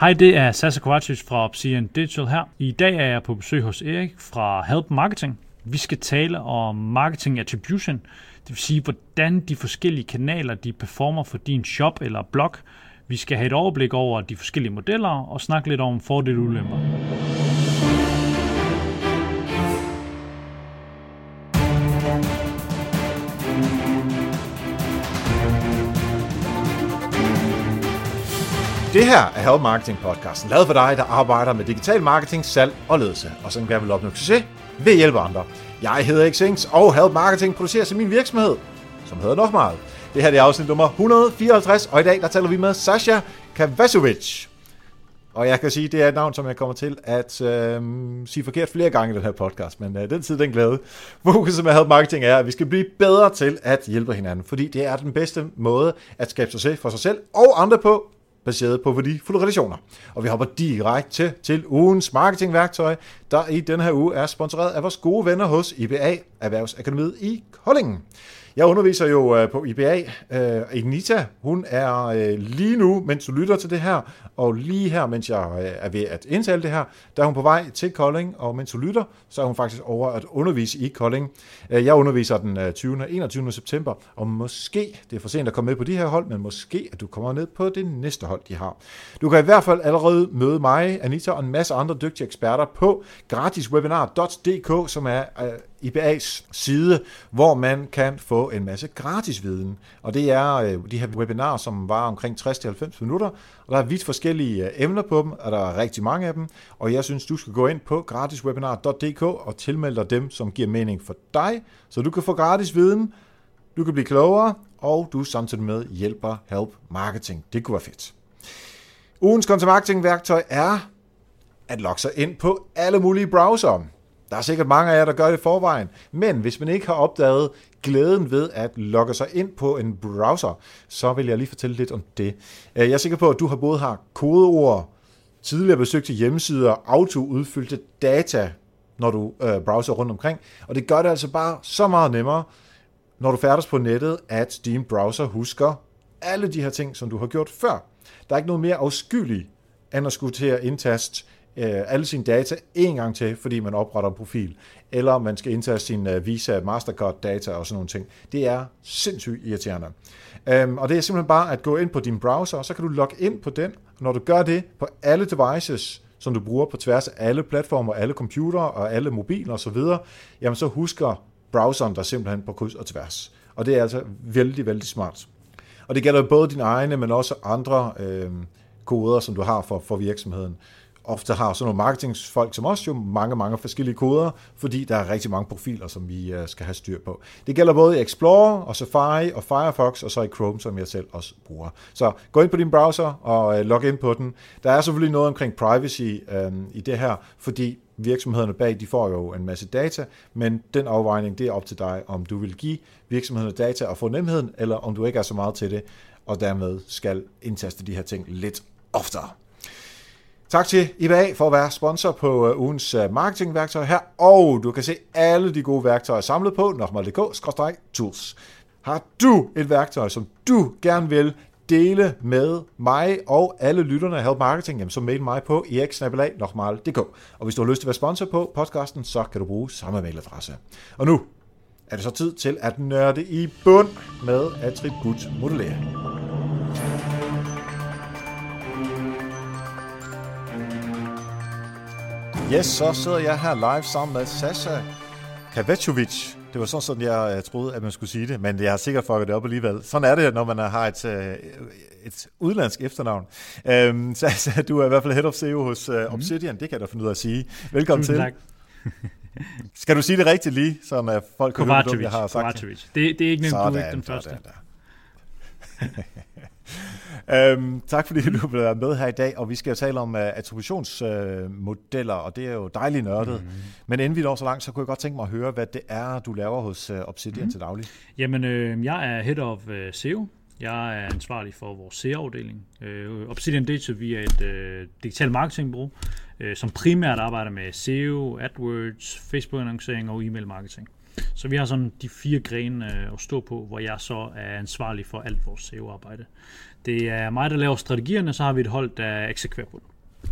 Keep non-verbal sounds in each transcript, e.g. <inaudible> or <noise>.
Hej, det er Sasa Kovacic fra Obsidian Digital her. I dag er jeg på besøg hos Erik fra Help Marketing. Vi skal tale om marketing attribution, det vil sige, hvordan de forskellige kanaler de performer for din shop eller blog. Vi skal have et overblik over de forskellige modeller og snakke lidt om fordele og ulemper. Det her er Help Marketing podcasten, lavet for dig, der arbejder med digital marketing, salg og ledelse, og som gerne vil opnå succes ved at hjælpe andre. Jeg hedder Xings, og Help Marketing producerer til min virksomhed, som hedder nok meget. Det her er afsnit nummer 154, og i dag der taler vi med Sasha Kavasovic. Og jeg kan sige, det er et navn, som jeg kommer til at øh, sige forkert flere gange i den her podcast, men øh, den tid, den glæde. Fokuset med Help Marketing er, at vi skal blive bedre til at hjælpe hinanden, fordi det er den bedste måde at skabe succes for sig selv og andre på, baseret på værdifulde relationer. Og vi hopper direkte til, til ugens marketingværktøj, der i denne her uge er sponsoreret af vores gode venner hos IBA, Erhvervsakademiet i Koldingen. Jeg underviser jo øh, på IBA. Øh, Ignita, hun er øh, lige nu, mens du lytter til det her, og lige her, mens jeg øh, er ved at indtale det her, der er hun på vej til Kolding, og mens du lytter, så er hun faktisk over at undervise i Kolding. Øh, jeg underviser den 20. og 21. september, og måske, det er for sent at komme med på de her hold, men måske, at du kommer ned på det næste hold, de har. Du kan i hvert fald allerede møde mig, Anita og en masse andre dygtige eksperter på gratiswebinar.dk, som er øh, IBA's side, hvor man kan få en masse gratis viden. Og det er øh, de her webinarer, som var omkring 60-90 minutter, og der er vidt forskellige øh, emner på dem, og der er rigtig mange af dem, og jeg synes, du skal gå ind på gratiswebinar.dk og tilmelde dig dem, som giver mening for dig, så du kan få gratis viden, du kan blive klogere, og du samtidig med hjælper Help Marketing. Det kunne være fedt. Ugens content marketing værktøj er at logge sig ind på alle mulige browsere. Der er sikkert mange af jer, der gør det i forvejen, men hvis man ikke har opdaget glæden ved at logge sig ind på en browser, så vil jeg lige fortælle lidt om det. Øh, jeg er sikker på, at du har både har kodeord, tidligere besøgte hjemmesider, auto-udfyldte data, når du øh, browser rundt omkring, og det gør det altså bare så meget nemmere, når du færdes på nettet, at din browser husker alle de her ting, som du har gjort før. Der er ikke noget mere afskyeligt, end at skulle til at indtaste Øh, alle sine data en gang til, fordi man opretter en profil, eller man skal indtage sin øh, Visa Mastercard data og sådan nogle ting. Det er sindssygt irriterende. Um, og det er simpelthen bare at gå ind på din browser, og så kan du logge ind på den. Når du gør det på alle devices, som du bruger på tværs af alle platformer, alle computere og alle mobiler osv., jamen så husker browseren dig simpelthen på kryds og tværs. Og det er altså vældig, vældig smart. Og det gælder både dine egne, men også andre øh, koder, som du har for, for virksomheden ofte har sådan nogle marketingsfolk som os jo mange, mange forskellige koder, fordi der er rigtig mange profiler, som vi øh, skal have styr på. Det gælder både i Explorer og Safari og Firefox, og så i Chrome, som jeg selv også bruger. Så gå ind på din browser og øh, log ind på den. Der er selvfølgelig noget omkring privacy øh, i det her, fordi virksomhederne bag, de får jo en masse data, men den afvejning, det er op til dig, om du vil give virksomhederne data og få nemheden, eller om du ikke er så meget til det, og dermed skal indtaste de her ting lidt oftere. Tak til IBA for at være sponsor på øh, ugens øh, marketingværktøj her, og du kan se alle de gode værktøjer samlet på nokmal.dk-tools. Har du et værktøj, som du gerne vil dele med mig og alle lytterne af Help Marketing, jamen så mail mig på eriksnabelag.dk. Og hvis du har lyst til at være sponsor på podcasten, så kan du bruge samme mailadresse. Og nu er det så tid til at nørde i bund med attributmodellering. Yes, så sidder jeg her live sammen med Sasha Kavetovic. Det var sådan, sådan jeg øh, troede, at man skulle sige det, men jeg har sikkert fucket det op alligevel. Sådan er det, når man har et, øh, et udlandsk efternavn. Øhm, <laughs> Sasha, du er i hvert fald head of SEO hos uh, Obsidian, mm. det kan jeg da finde ud af at sige. Velkommen til. Tak. <laughs> Skal du sige det rigtigt lige, så folk kan høre, jeg har sagt? Kovacevic. Det, det er ikke nemt, du ikke den første. <laughs> øhm, tak fordi du være med her i dag, og vi skal tale om uh, attributionsmodeller, uh, og det er jo dejligt nørdet. Mm. Men inden vi når så langt, så kunne jeg godt tænke mig at høre, hvad det er, du laver hos uh, Obsidian mm. til daglig. Jamen, øh, jeg er head of uh, SEO. Jeg er ansvarlig for vores SEO-afdeling. Uh, Obsidian Digital, vi er et uh, digital marketingbureau, uh, som primært arbejder med SEO, AdWords, Facebook-annoncering og e-mail marketing. Så vi har sådan de fire grene øh, at stå på, hvor jeg så er ansvarlig for alt vores SEO-arbejde. Det er mig, der laver strategierne, så har vi et hold, der eksekverer på det.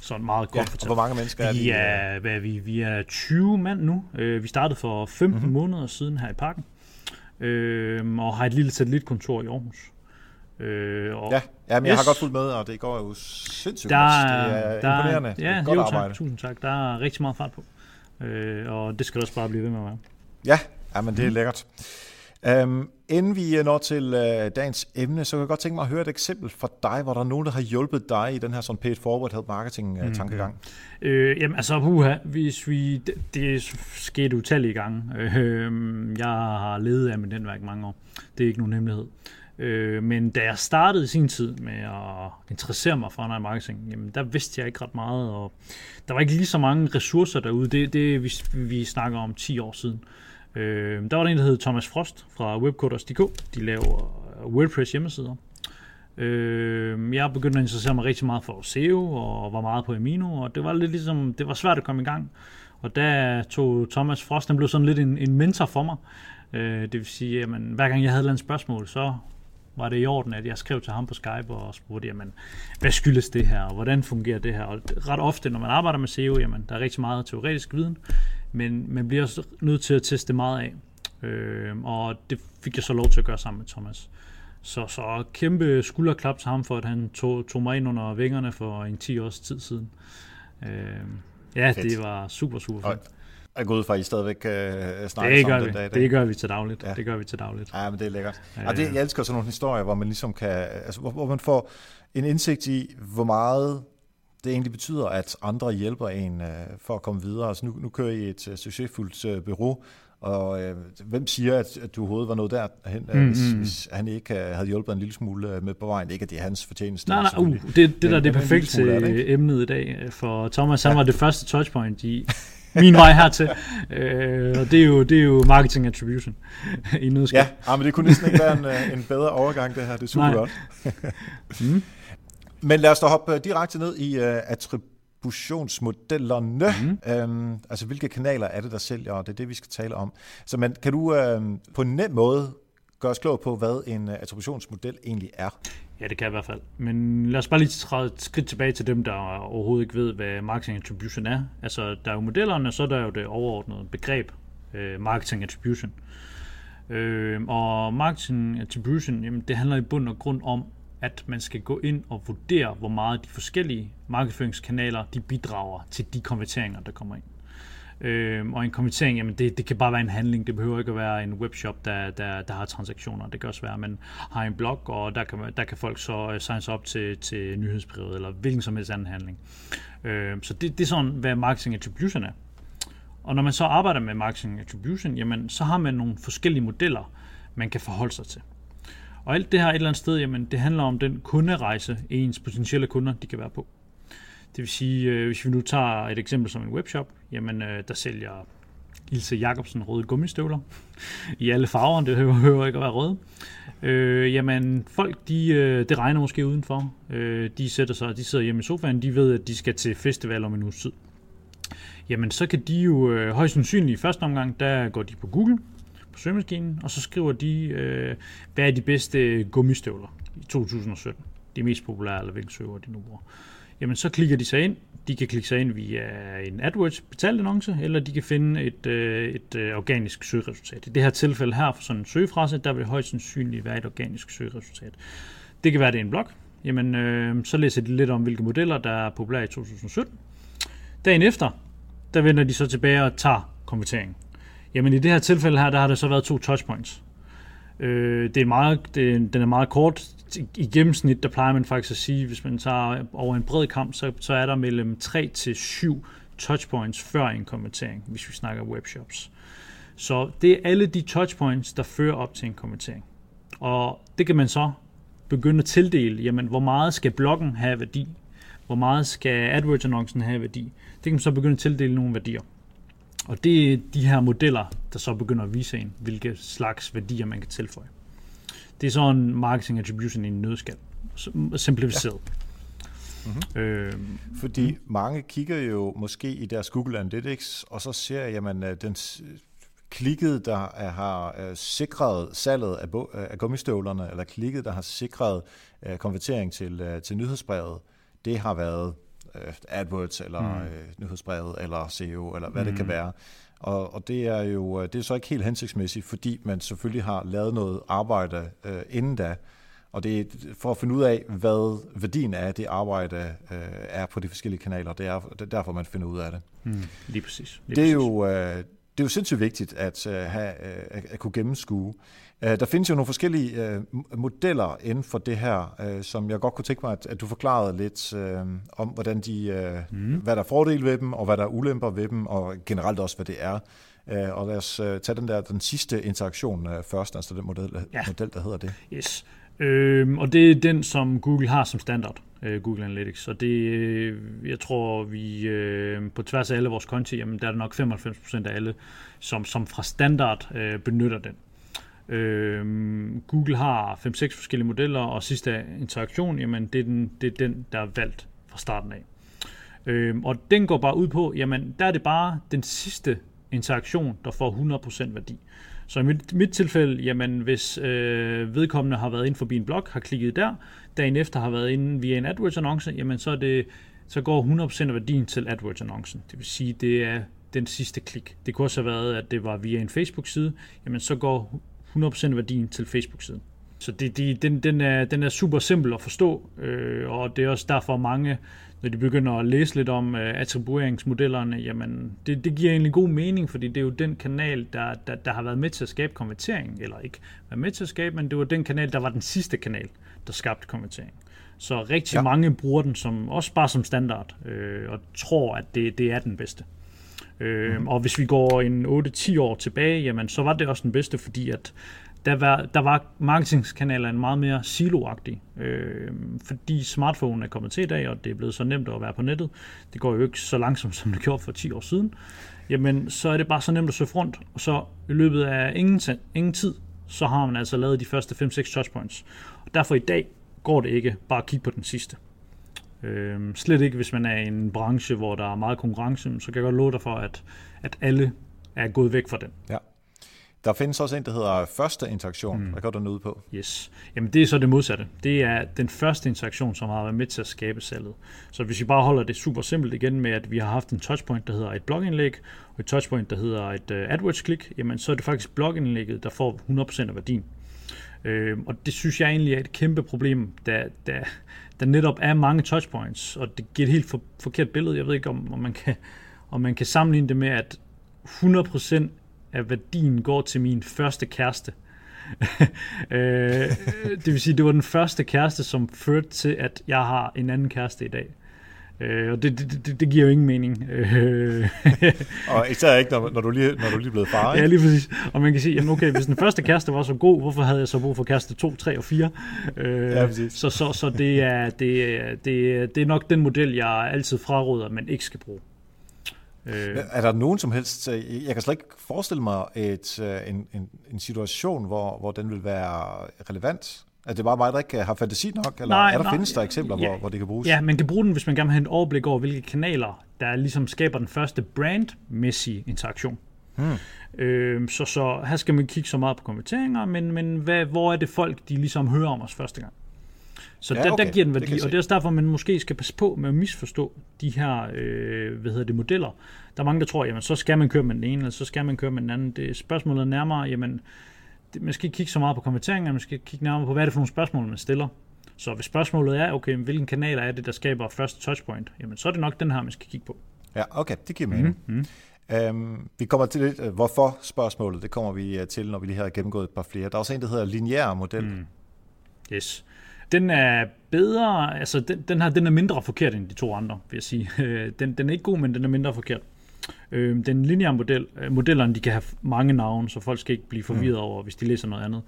Sådan meget kort Ja, fortalt. hvor mange mennesker er Vi vi? er, hvad er vi? Vi er 20 mand nu. Øh, Vi startede for 15 Mhm. mm-hmm. måneder siden her i parken. Øh, og har et lille satellitkontor i Aarhus. Øh, og Ja, ja men jeg har Yes. godt fulgt med, og det går jo sindssygt der, godt. Det er der, imponerende. Ja, det er godt jo, arbejde. tak, tusind tak. Der er rigtig meget fart på. Øh, og det skal også bare blive ved med at være. Ja, ja men Mhm. det er lækkert. Um, inden vi øh, når til uh, dagens emne, så kan jeg godt tænke mig at høre et eksempel fra dig, hvor der er nogen, der har hjulpet dig i den her sådan paid forward help marketing Mhm. uh, tankegang. Øh, jamen altså, puha, hvis vi, det, det skete utallige gange. Øh, jeg har levet af mit netværk mange år. Det er ikke nogen hemmelighed. Øh, men da jeg startede i sin tid med at interessere mig for online marketing, jamen der vidste jeg ikke ret meget, og der var ikke lige så mange ressourcer derude. Det, det vi, vi snakker om 10 år siden. Øh, Øhm, der var der en, der hed Thomas Frost fra webcoders.dk. De laver WordPress hjemmesider. Øh, jeg begyndte at interessere mig rigtig meget for SEO og var meget på Amino, og det var lidt ligesom, det var svært at komme i gang. Og der tog Thomas Frost, han blev sådan lidt en, en mentor for mig. Øh, det vil sige, at hver gang jeg havde et spørgsmål, så var det i orden, at jeg skrev til ham på Skype og spurgte, jamen, hvad skyldes det her, og hvordan fungerer det her? Og ret ofte, når man arbejder med SEO, jamen, der er rigtig meget teoretisk viden, men man bliver også nødt til at teste meget af. Øh, og det fik jeg så lov til at gøre sammen med Thomas. Så, så kæmpe skulderklap til ham for, at han tog, tog mig ind under vingerne for en 10 års tid siden. Øh, ja, Fedt. det var super, super Og fedt. jeg går ud fra, at I stadigvæk uh, snakker Det gør den vi. dag i dag. Det gør vi til dagligt. Ja. Det gør vi til dagligt. Ja, men det er lækkert. Ja, Og det, ja. jeg elsker sådan nogle historier, hvor man ligesom kan, altså, hvor, hvor man får en indsigt i, hvor meget det egentlig betyder, at andre hjælper en uh, for at komme videre. Altså nu, nu kører I et uh, succesfuldt uh, bureau, og uh, hvem siger, at, at du overhovedet var nået derhen, uh, Mm, hvis, mm. hvis han ikke uh, havde hjulpet en lille smule uh, med på vejen? Ikke, at det er hans fortjeneste. Nej, nej, uh, det, det der Men- det er perfekt er det, til ikke? emnet i dag, for Thomas han var det første touchpoint i min vej hertil, <laughs> øh, og det er, jo, det er jo marketing attribution <laughs> i nødskab. Ja, ah, men det kunne næsten ikke være en, en bedre overgang, det her. Det er super Nej. godt. Mm. Men lad os da hoppe øh, direkte ned i uh, attributionsmodellerne. Mm. Øhm, altså, hvilke kanaler er det, der sælger, og det er det, vi skal tale om. Så man, kan du øh, på en nem måde gøre os klog på, hvad en uh, attributionsmodel egentlig er? Ja, det kan jeg i hvert fald. Men lad os bare lige træde et skridt tilbage til dem, der overhovedet ikke ved, hvad marketing attribution er. Altså, der er jo modellerne, og så er der jo det overordnede begreb, øh, marketing attribution. Øh, og marketing attribution, jamen, det handler i bund og grund om, at man skal gå ind og vurdere, hvor meget de forskellige markedsføringskanaler, de bidrager til de konverteringer, der kommer ind. Øh, og en konvertering, jamen det, det kan bare være en handling. Det behøver ikke at være en webshop, der, der, der har transaktioner. Det kan også være, at man har en blog, og der kan, der kan folk så øh, signe sig op til, til nyhedsbrevet, eller hvilken som helst anden handling. Øh, så det, det er sådan, hvad marketing attribution er. Og når man så arbejder med marketing attribution, jamen, så har man nogle forskellige modeller, man kan forholde sig til. Og alt det her et eller andet sted, jamen, det handler om den kunderejse, ens potentielle kunder, de kan være på. Det vil sige, øh, hvis vi nu tager et eksempel som en webshop, jamen øh, der sælger Ilse Jacobsen røde gummistøvler i alle farver, det behøver ikke at være røde. Øh, jamen folk, de, øh, det regner måske udenfor, øh, de sætter sig, de sidder hjemme i sofaen, de ved, at de skal til festival om en uges tid. Jamen så kan de jo øh, højst sandsynligt i første omgang, der går de på Google, søgemaskinen, og så skriver de, øh, hvad er de bedste gummistøvler i 2017. De mest populære, eller hvilke søger de nu bruger. Jamen så klikker de sig ind. De kan klikke sig ind via en AdWords betalt annonce, eller de kan finde et, øh, et øh, organisk søgeresultat. I det her tilfælde her for sådan en søgefrase, der vil højst sandsynligt være et organisk søgeresultat. Det kan være, det er en blog. Jamen, øh, så læser de lidt om, hvilke modeller, der er populære i 2017. Dagen efter, der vender de så tilbage og tager konverteringen. Jamen i det her tilfælde her, der har der så været to touchpoints. Øh, det er meget, det, den er meget kort. I- I gennemsnit, der plejer man faktisk at sige, hvis man tager over en bred kamp, så, så er der mellem 3 til 7 touchpoints før en konvertering, hvis vi snakker webshops. Så det er alle de touchpoints, der fører op til en konvertering. Og det kan man så begynde at tildele, jamen hvor meget skal bloggen have værdi? Hvor meget skal AdWords-annoncen have værdi? Det kan man så begynde at tildele nogle værdier. Og det er de her modeller, der så begynder at vise en, hvilke slags værdier man kan tilføje. Det er sådan marketing attribution i en nødskal. Sim- Simplificeret. Ja. Mm-hmm. Øh, Fordi mm. mange kigger jo måske i deres Google Analytics, og så ser jeg, jamen, øh, den klikket, der er, har øh, sikret salget af, bo, af gummistøvlerne, eller klikket, der har sikret øh, konvertering til, øh, til nyhedsbrevet, det har været øh, AdWords, eller mm. øh, nyhedsbrevet, eller SEO, eller hvad mm. det kan være. Og, og det er jo øh, det er så ikke helt hensigtsmæssigt, fordi man selvfølgelig har lavet noget arbejde øh, inden da, og det er for at finde ud af, hvad værdien af det arbejde øh, er på de forskellige kanaler. Det er, det er derfor, man finder ud af det. Mm, lige præcis. Lige det, er præcis. Jo, øh, det er jo sindssygt vigtigt at, øh, have, øh, at, kunne gennemskue. Øh, der findes jo nogle forskellige øh, modeller inden for det her, øh, som jeg godt kunne tænke mig, at, at du forklarede lidt øh, om, hvordan de, øh, mm. hvad der er fordele ved dem, og hvad der er ulemper ved dem, og generelt også, hvad det er. Øh, og lad os øh, tage den der den sidste interaktion øh, først, altså den model, ja. model, der hedder det. Yes. Øh, og det er den, som Google har som standard, øh, Google Analytics. Og det, øh, jeg tror, vi øh, på tværs af alle vores konti, jamen, der er nok 95% af alle, som, som fra standard øh, benytter den. Øh, Google har 5-6 forskellige modeller, og sidste interaktion, jamen, det er, den, det er den, der er valgt fra starten af. Øh, og den går bare ud på, jamen, der er det bare den sidste interaktion, der får 100% værdi. Så i mit, mit tilfælde, jamen hvis øh, vedkommende har været inde forbi en blog, har klikket der, dagen efter har været inde via en AdWords-annonce, jamen så, er det, så går 100% af værdien til AdWords-annoncen. Det vil sige, det er den sidste klik. Det kunne også have været, at det var via en Facebook-side, jamen så går 100% af værdien til Facebook-siden. Så det, det, den, den, er, den er super simpel at forstå, øh, og det er også derfor mange når de begynder at læse lidt om øh, attribueringsmodellerne, jamen det, det giver egentlig god mening, fordi det er jo den kanal, der, der, der har været med til at skabe konvertering, eller ikke været med til at skabe, men det var den kanal, der var den sidste kanal, der skabte konvertering. Så rigtig ja. mange bruger den som, også bare som standard, øh, og tror, at det, det er den bedste. Øh. Og hvis vi går en 8-10 år tilbage, jamen så var det også den bedste, fordi at der var, der var marketingkanalerne meget mere siloagtige, øh, fordi smartphone er kommet til i dag, og det er blevet så nemt at være på nettet. Det går jo ikke så langsomt, <laughs> som det gjorde for 10 år siden. Jamen, så er det bare så nemt at søge rundt, og så i løbet af ingen, ingen tid, så har man altså lavet de første 5-6 touchpoints. Og derfor i dag går det ikke bare at kigge på den sidste. Øh, slet ikke, hvis man er i en branche, hvor der er meget konkurrence, så kan jeg godt love dig for, at, at alle er gået væk fra den. Ja. Der findes også en, der hedder første interaktion. Mm. Hvad går den ud på? Yes. Jamen det er så det modsatte. Det er den første interaktion, som har været med til at skabe salget. Så hvis vi bare holder det super simpelt igen med, at vi har haft en touchpoint, der hedder et blogindlæg, og et touchpoint, der hedder et uh, AdWords-klik, jamen så er det faktisk blogindlægget, der får 100% af værdien. Øh, og det synes jeg egentlig er et kæmpe problem, da, da der netop er mange touchpoints, og det giver et helt for, forkert billede. Jeg ved ikke, om, om, man kan, om man kan sammenligne det med, at 100% af værdien går til min første kæreste. <laughs> øh, det vil sige, det var den første kæreste, som førte til, at jeg har en anden kæreste i dag. Øh, og det, det, det, det giver jo ingen mening. Øh. og især ikke, når, når, du lige, når du lige er blevet far, ikke? Ja, lige præcis. Og man kan sige, jamen okay, hvis den første kæreste var så god, hvorfor havde jeg så brug for kæreste 2, 3 og 4? Øh, ja, præcis. Så, så, så det, er, det, det, det er nok den model, jeg altid fraråder, man ikke skal bruge. Øh. Er der nogen som helst, øh, jeg kan slet ikke forestille mig et, øh, en, en, en situation, hvor, hvor den vil være relevant? Er det bare mig, der ikke har fantasi nok, eller nej, er der, nej, findes der eksempler, ja, hvor, hvor det kan bruges? Ja, man kan bruge den, hvis man gerne vil have et overblik over, hvilke kanaler, der ligesom skaber den første brandmæssige interaktion. Hmm. Øh, så, så her skal man kigge så meget på konverteringer, men, men hvad, hvor er det folk, de ligesom hører om os første gang? Så ja, der, okay. der giver den værdi, og det er også derfor, man måske skal passe på med at misforstå de her øh, hvad hedder det, modeller. Der er mange, der tror, jamen så skal man køre med den ene, eller så skal man køre med den anden. Det spørgsmålet er nærmere, jamen det, man skal ikke kigge så meget på konverteringer, man skal kigge nærmere på, hvad er det for nogle spørgsmål, man stiller. Så hvis spørgsmålet er, okay, hvilken kanal er det, der skaber første touchpoint, jamen så er det nok den her, man skal kigge på. Ja, okay, det giver mening. Mm-hmm. Um, vi kommer til lidt, uh, hvorfor spørgsmålet, det kommer vi uh, til, når vi lige har gennemgået et par flere. Der er også en, der hedder lineær model. Mm. Yes den er bedre, altså den, den her, den er mindre forkert end de to andre, vil jeg sige. <laughs> Den, den er ikke god, men den er mindre forkert. Øh, den lineære model, øh, modellerne, de kan have mange navne, så folk skal ikke blive forvirret mm. over, hvis de læser noget andet.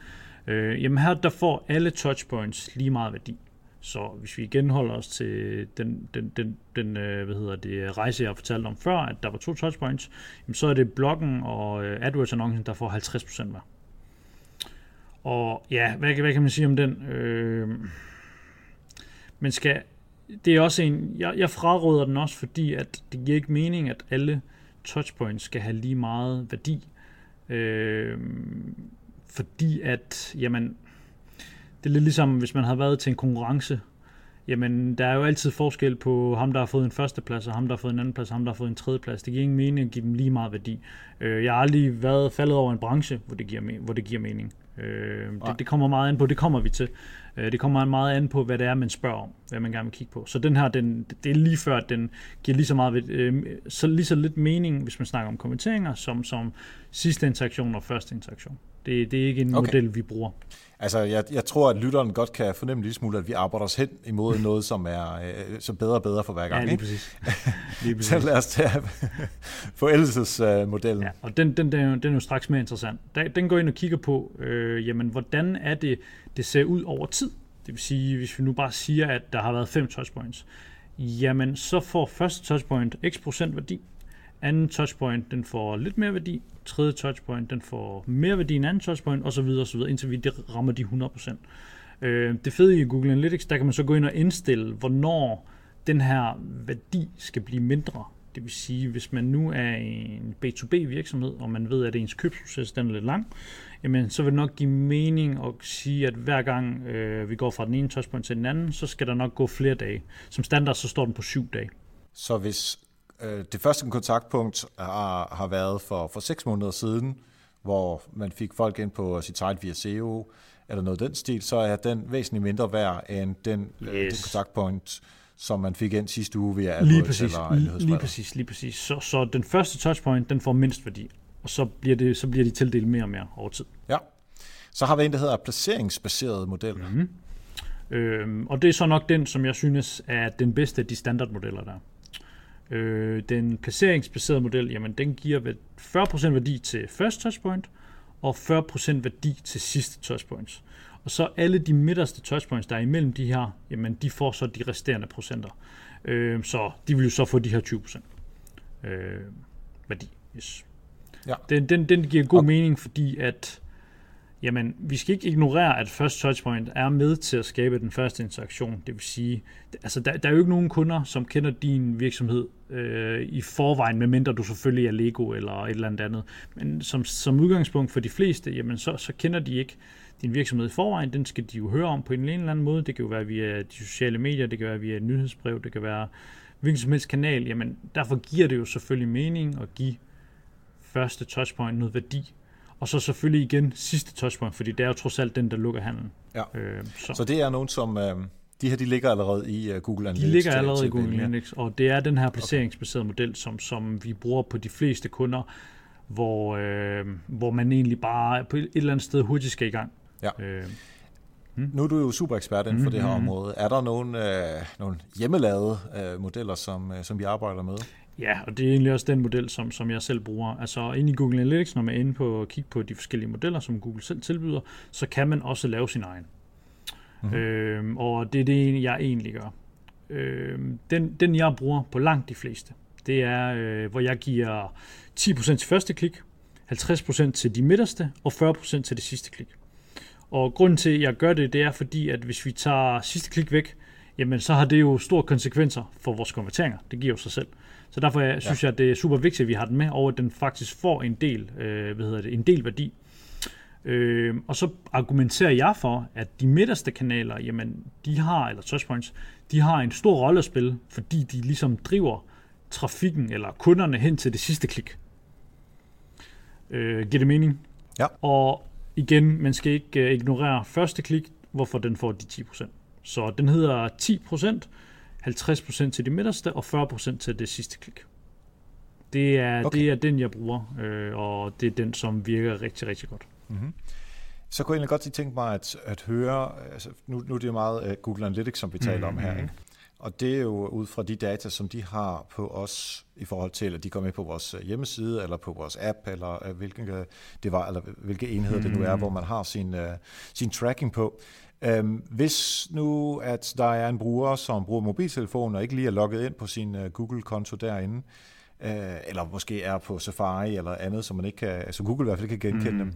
Øh, jamen her, der får alle touchpoints lige meget værdi. Så hvis vi igen holder os til den, den, den, den øh, hvad hedder det, rejse, jeg har fortalt om før, at der var to touchpoints, jamen så er det bloggen og AdWords-annoncen, der får 50% hver. Og ja, hvad, hvad kan man sige om den? Øh, men skal, det er også en, jeg, jeg fraråder den også, fordi at det giver ikke mening, at alle touchpoints skal have lige meget værdi. Øh, fordi at, jamen, det er lidt ligesom, hvis man har været til en konkurrence, jamen, der er jo altid forskel på ham, der har fået en førsteplads, og ham, der har fået en anden plads, og ham, der har fået en tredje plads. Det giver ingen mening at give dem lige meget værdi. Øh, jeg har aldrig været faldet over en branche, hvor det giver, hvor det giver mening. Øh, det, det kommer meget an på, det kommer vi til. Øh, det kommer meget an på, hvad det er, man spørger om, hvad man gerne vil kigge på. Så den her, den, det er lige før, at den giver lige så, meget, øh, så lige så lidt mening, hvis man snakker om kommenteringer, som, som sidste interaktion og første interaktion. Det, det er ikke en okay. model, vi bruger. Altså, jeg, jeg tror, at lytteren godt kan fornemme lidt smule, at vi arbejder os hen imod noget, som er øh, så bedre og bedre for hver gang. Ja, lige præcis. <laughs> Lige præcis. så lad os tage forældelsesmodellen. Ja, og den, den, den, er jo, den er jo straks mere interessant. Den går ind og kigger på, øh, jamen, hvordan er det, det ser ud over tid. Det vil sige, hvis vi nu bare siger, at der har været fem touchpoints, jamen så får første touchpoint x procent værdi, anden touchpoint den får lidt mere værdi, tredje touchpoint den får mere værdi end anden touchpoint, osv. osv. indtil vi rammer de 100%. Øh, det fede i Google Analytics, der kan man så gå ind og indstille, hvornår den her værdi skal blive mindre. Det vil sige, hvis man nu er en B2B virksomhed, og man ved, at ens købsproces den er lidt lang, jamen så vil det nok give mening at sige, at hver gang øh, vi går fra den ene touchpoint til den anden, så skal der nok gå flere dage. Som standard, så står den på syv dage. Så hvis øh, det første kontaktpunkt har, har været for, for seks måneder siden, hvor man fik folk ind på sit site via SEO, eller noget den stil, så er den væsentligt mindre værd end den, yes. den kontaktpunkt, som man fik ind sidste uge via AdWords lige præcis, eller Lige præcis, lige præcis. Så, så den første touchpoint, den får mindst værdi, og så bliver, det, så bliver de tildelt mere og mere over tid. Ja. Så har vi en, der hedder placeringsbaseret model. Mm-hmm. Øhm, og det er så nok den, som jeg synes er den bedste af de standardmodeller der. Øh, den placeringsbaserede model, jamen den giver 40% værdi til first touchpoint, og 40% værdi til sidste touchpoints. Og så alle de midterste touchpoints, der er imellem de her, jamen de får så de resterende procenter. Øh, så de vil jo så få de her 20% øh, værdi. Yes. Ja. Den, den, den giver god okay. mening, fordi at jamen, vi skal ikke ignorere, at first touchpoint er med til at skabe den første interaktion. Det vil sige, altså der, der er jo ikke nogen kunder, som kender din virksomhed øh, i forvejen, medmindre du selvfølgelig er Lego eller et eller andet andet. Men som, som udgangspunkt for de fleste, jamen så, så kender de ikke din virksomhed i forvejen. Den skal de jo høre om på en eller anden måde. Det kan jo være via de sociale medier, det kan være via et nyhedsbrev, det kan være hvilken som helst kanal. Jamen derfor giver det jo selvfølgelig mening at give første touchpoint noget værdi og så selvfølgelig igen sidste touchpoint, fordi det er jo trods alt den, der lukker handlen. Ja. Øh, så. så det er nogen, som... Øh, de her de ligger allerede i uh, Google Analytics. De ligger allerede til, i Google Analytics, og det er den her placeringsbaserede model, som, som vi bruger på de fleste kunder, hvor, øh, hvor man egentlig bare på et eller andet sted hurtigt skal i gang. Ja. Øh, Hmm. Nu er du jo super ekspert inden for mm, det her mm. område. Er der nogle, øh, nogle hjemmelavede øh, modeller, som, øh, som vi arbejder med? Ja, og det er egentlig også den model, som, som jeg selv bruger. Altså inde i Google Analytics, når man er inde på at kigge på de forskellige modeller, som Google selv tilbyder, så kan man også lave sin egen. Mm-hmm. Øhm, og det er det, jeg egentlig gør. Øhm, den, den, jeg bruger på langt de fleste, det er, øh, hvor jeg giver 10% til første klik, 50% til de midterste og 40% til det sidste klik. Og grunden til, at jeg gør det, det er fordi, at hvis vi tager sidste klik væk, jamen så har det jo store konsekvenser for vores konverteringer. Det giver jo sig selv. Så derfor jeg, synes ja. jeg, at det er super vigtigt, at vi har den med, og at den faktisk får en del, øh, hvad hedder det, en del værdi. Øh, og så argumenterer jeg for, at de midterste kanaler, jamen, de har, eller touchpoints, de har en stor rolle at spille, fordi de ligesom driver trafikken eller kunderne hen til det sidste klik. Øh, giver det mening? Ja. Og igen, man skal ikke uh, ignorere første klik, hvorfor den får de 10%. Så den hedder 10%, 50% til de midterste og 40% til det sidste klik. Det er, okay. det er den, jeg bruger, øh, og det er den, som virker rigtig, rigtig godt. Mm-hmm. Så kunne jeg egentlig godt tænke mig at, at høre, altså nu, nu er det jo meget uh, Google Analytics, som vi taler mm-hmm. om her, ikke? Og det er jo ud fra de data, som de har på os i forhold til, at de kommer med på vores øh, hjemmeside, eller på vores app, eller uh, hvilken, det var, eller hvilke enheder mm-hmm. det nu er, hvor man har sin, uh, sin tracking på. Øhm, hvis nu, at der er en bruger, som bruger mobiltelefon og ikke lige er logget ind på sin uh, Google-konto derinde, uh, eller måske er på Safari eller andet, som man ikke kan, altså Google i hvert fald ikke kan genkende mm.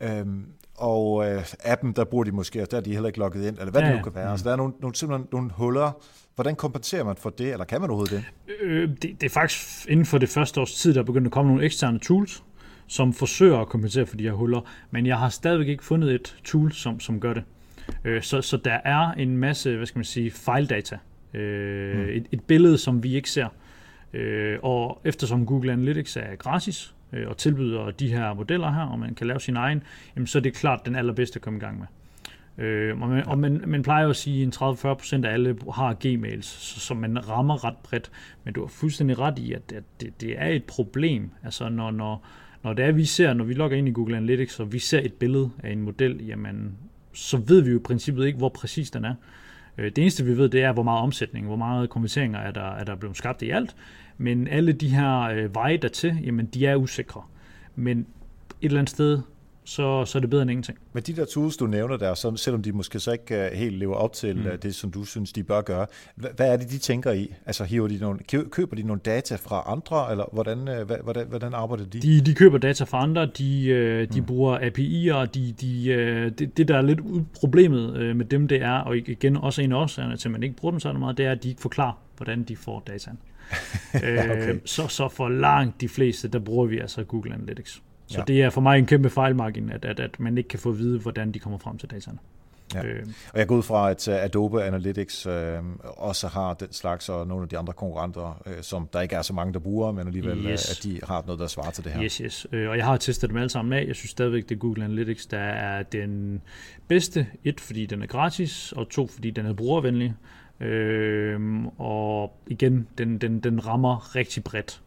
dem, øhm, og uh, appen, der bruger de måske, der er de heller ikke logget ind, eller hvad ja, det nu kan være. Mm. Altså der er nogle, nogle, simpelthen nogle huller. Hvordan kompenserer man for det, eller kan man overhovedet det? Øh, det? Det er faktisk inden for det første års tid, der er begyndt at komme nogle eksterne tools, som forsøger at kompensere for de her huller, men jeg har stadigvæk ikke fundet et tool, som, som gør det. Øh, så, så der er en masse, hvad skal man sige, fejldata. Øh, mm. et, et billede, som vi ikke ser. Øh, Øh, og eftersom Google Analytics er gratis, øh, og tilbyder de her modeller her, og man kan lave sin egen, jamen, så er det klart den allerbedste at komme i gang med. Øh, og man, og man, man plejer jo at sige, at 30-40% af alle har Gmails, så, så man rammer ret bredt. Men du har fuldstændig ret i, at, at det, det er et problem. Altså når, når, når det er, vi ser, når vi logger ind i Google Analytics, og vi ser et billede af en model, jamen, så ved vi jo i princippet ikke, hvor præcis den er. Øh, det eneste, vi ved, det er, hvor meget omsætning, hvor meget konverteringer er der, er der blevet skabt i alt. Men alle de her øh, veje dertil, jamen, de er usikre. Men et eller andet sted, så, så er det bedre end ingenting. Men de der tools, du nævner der, så, selvom de måske så ikke uh, helt lever op til mm. uh, det, som du synes, de bør gøre, hvad, er det, de tænker i? Altså hiver de nogle, køber de nogle data fra andre, eller hvordan, uh, hvordan, hvordan arbejder de? de? De køber data fra andre, de, de mm. bruger API'er, de, de, det, det, der er lidt problemet med dem, det er, og igen også en af årsagerne til, at man ikke bruger dem så meget, det er, at de ikke forklarer, hvordan de får dataen. <laughs> okay. uh, så, så for langt de fleste, der bruger vi altså Google Analytics. Så ja. det er for mig en kæmpe fejlmargin, at, at, at man ikke kan få at vide, hvordan de kommer frem til dataene. Ja. Øh. Og jeg går ud fra, at uh, Adobe Analytics øh, også har den slags, og nogle af de andre konkurrenter, øh, som der ikke er så mange, der bruger, men alligevel, yes. at de har noget, der svarer til det her. Yes, yes. Øh, og jeg har testet dem alle sammen af. Jeg synes stadigvæk, det er Google Analytics, der er den bedste. Et, fordi den er gratis, og to, fordi den er brugervenlig. Øh, og igen, den, den, den rammer rigtig bredt.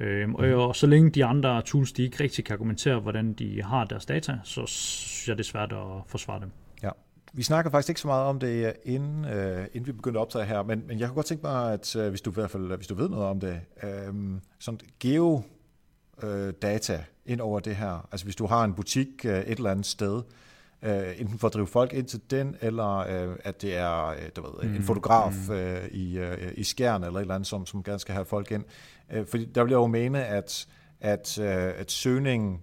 Øhm, og, og så længe de andre tools, de ikke rigtig kan argumentere, hvordan de har deres data, så synes jeg, det er svært at forsvare dem. Ja. Vi snakker faktisk ikke så meget om det, øh, inden, øh, inden vi begyndte at optage her, men, men jeg kunne godt tænke mig, at øh, hvis du i hvert fald hvis du ved noget om det, øh, sådan geo øh, data ind over det her. Altså hvis du har en butik øh, et eller andet sted, øh, enten for at drive folk ind til den, eller øh, at det er øh, du ved, mm. en fotograf mm. øh, i, øh, i skærn eller et eller andet, som, som gerne skal have folk ind. Øh, fordi der jeg jo mene, at, at, øh, at søgningen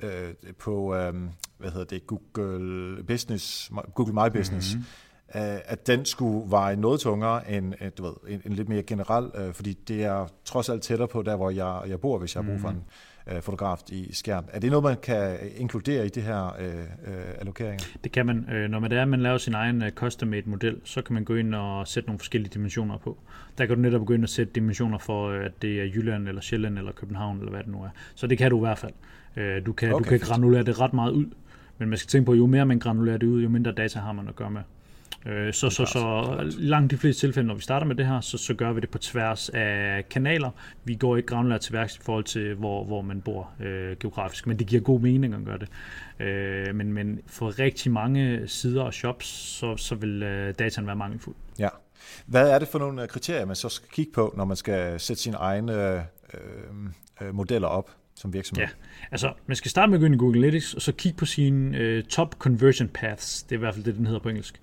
øh, på øh, hvad hedder det, Google Business, Google My Business, mm-hmm at den skulle veje noget tungere end du ved, en, en lidt mere generel, øh, fordi det er trods alt tættere på der, hvor jeg, jeg bor, hvis jeg har brug for en, øh, fotograf i skærm. Er det noget, man kan inkludere i det her øh, øh, allokeringer? Det kan man. Øh, når man, er, man laver sin egen øh, custom-made model, så kan man gå ind og sætte nogle forskellige dimensioner på. Der kan du netop gå ind og sætte dimensioner for, øh, at det er Jylland, eller Sjælland, eller København, eller hvad det nu er. Så det kan du i hvert fald. Øh, du kan, okay, du kan granulere det ret meget ud, men man skal tænke på, jo mere man granulerer det ud, jo mindre data har man at gøre med. Øh, så, så, så langt de fleste tilfælde, når vi starter med det her, så, så gør vi det på tværs af kanaler. Vi går ikke granulært til værks i forhold til, hvor, hvor man bor øh, geografisk, men det giver god mening at gøre det. Øh, men, men for rigtig mange sider og shops, så, så vil øh, dataen være mangelfuld. Ja. Hvad er det for nogle øh, kriterier, man så skal kigge på, når man skal sætte sine egne øh, øh, modeller op? som virksomhed? Ja, altså man skal starte med at gå ind i Google Analytics, og så kigge på sine øh, top conversion paths. Det er i hvert fald det, den hedder på engelsk.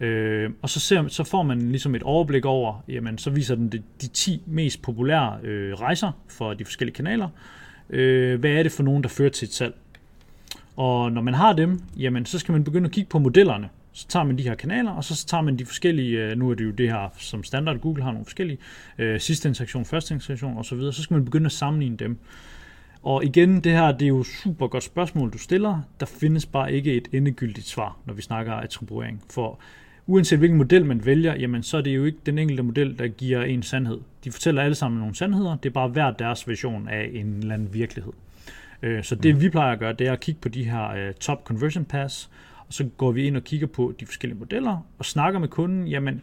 Øh, og så, ser, så får man ligesom et overblik over, jamen så viser den de, de 10 mest populære øh, rejser for de forskellige kanaler. Øh, hvad er det for nogen, der fører til et salg? Og når man har dem, jamen så skal man begynde at kigge på modellerne. Så tager man de her kanaler, og så tager man de forskellige, øh, nu er det jo det her som standard, Google har nogle forskellige, øh, sidste interaktion, første interaktion osv., så, så skal man begynde at sammenligne dem. Og igen, det her det er jo super godt spørgsmål, du stiller. Der findes bare ikke et endegyldigt svar, når vi snakker attribuering. For uanset hvilken model man vælger, jamen så er det jo ikke den enkelte model, der giver en sandhed. De fortæller alle sammen nogle sandheder, det er bare hver deres version af en eller anden virkelighed. Øh, så det mm. vi plejer at gøre, det er at kigge på de her øh, top conversion paths, og så går vi ind og kigger på de forskellige modeller, og snakker med kunden, jamen,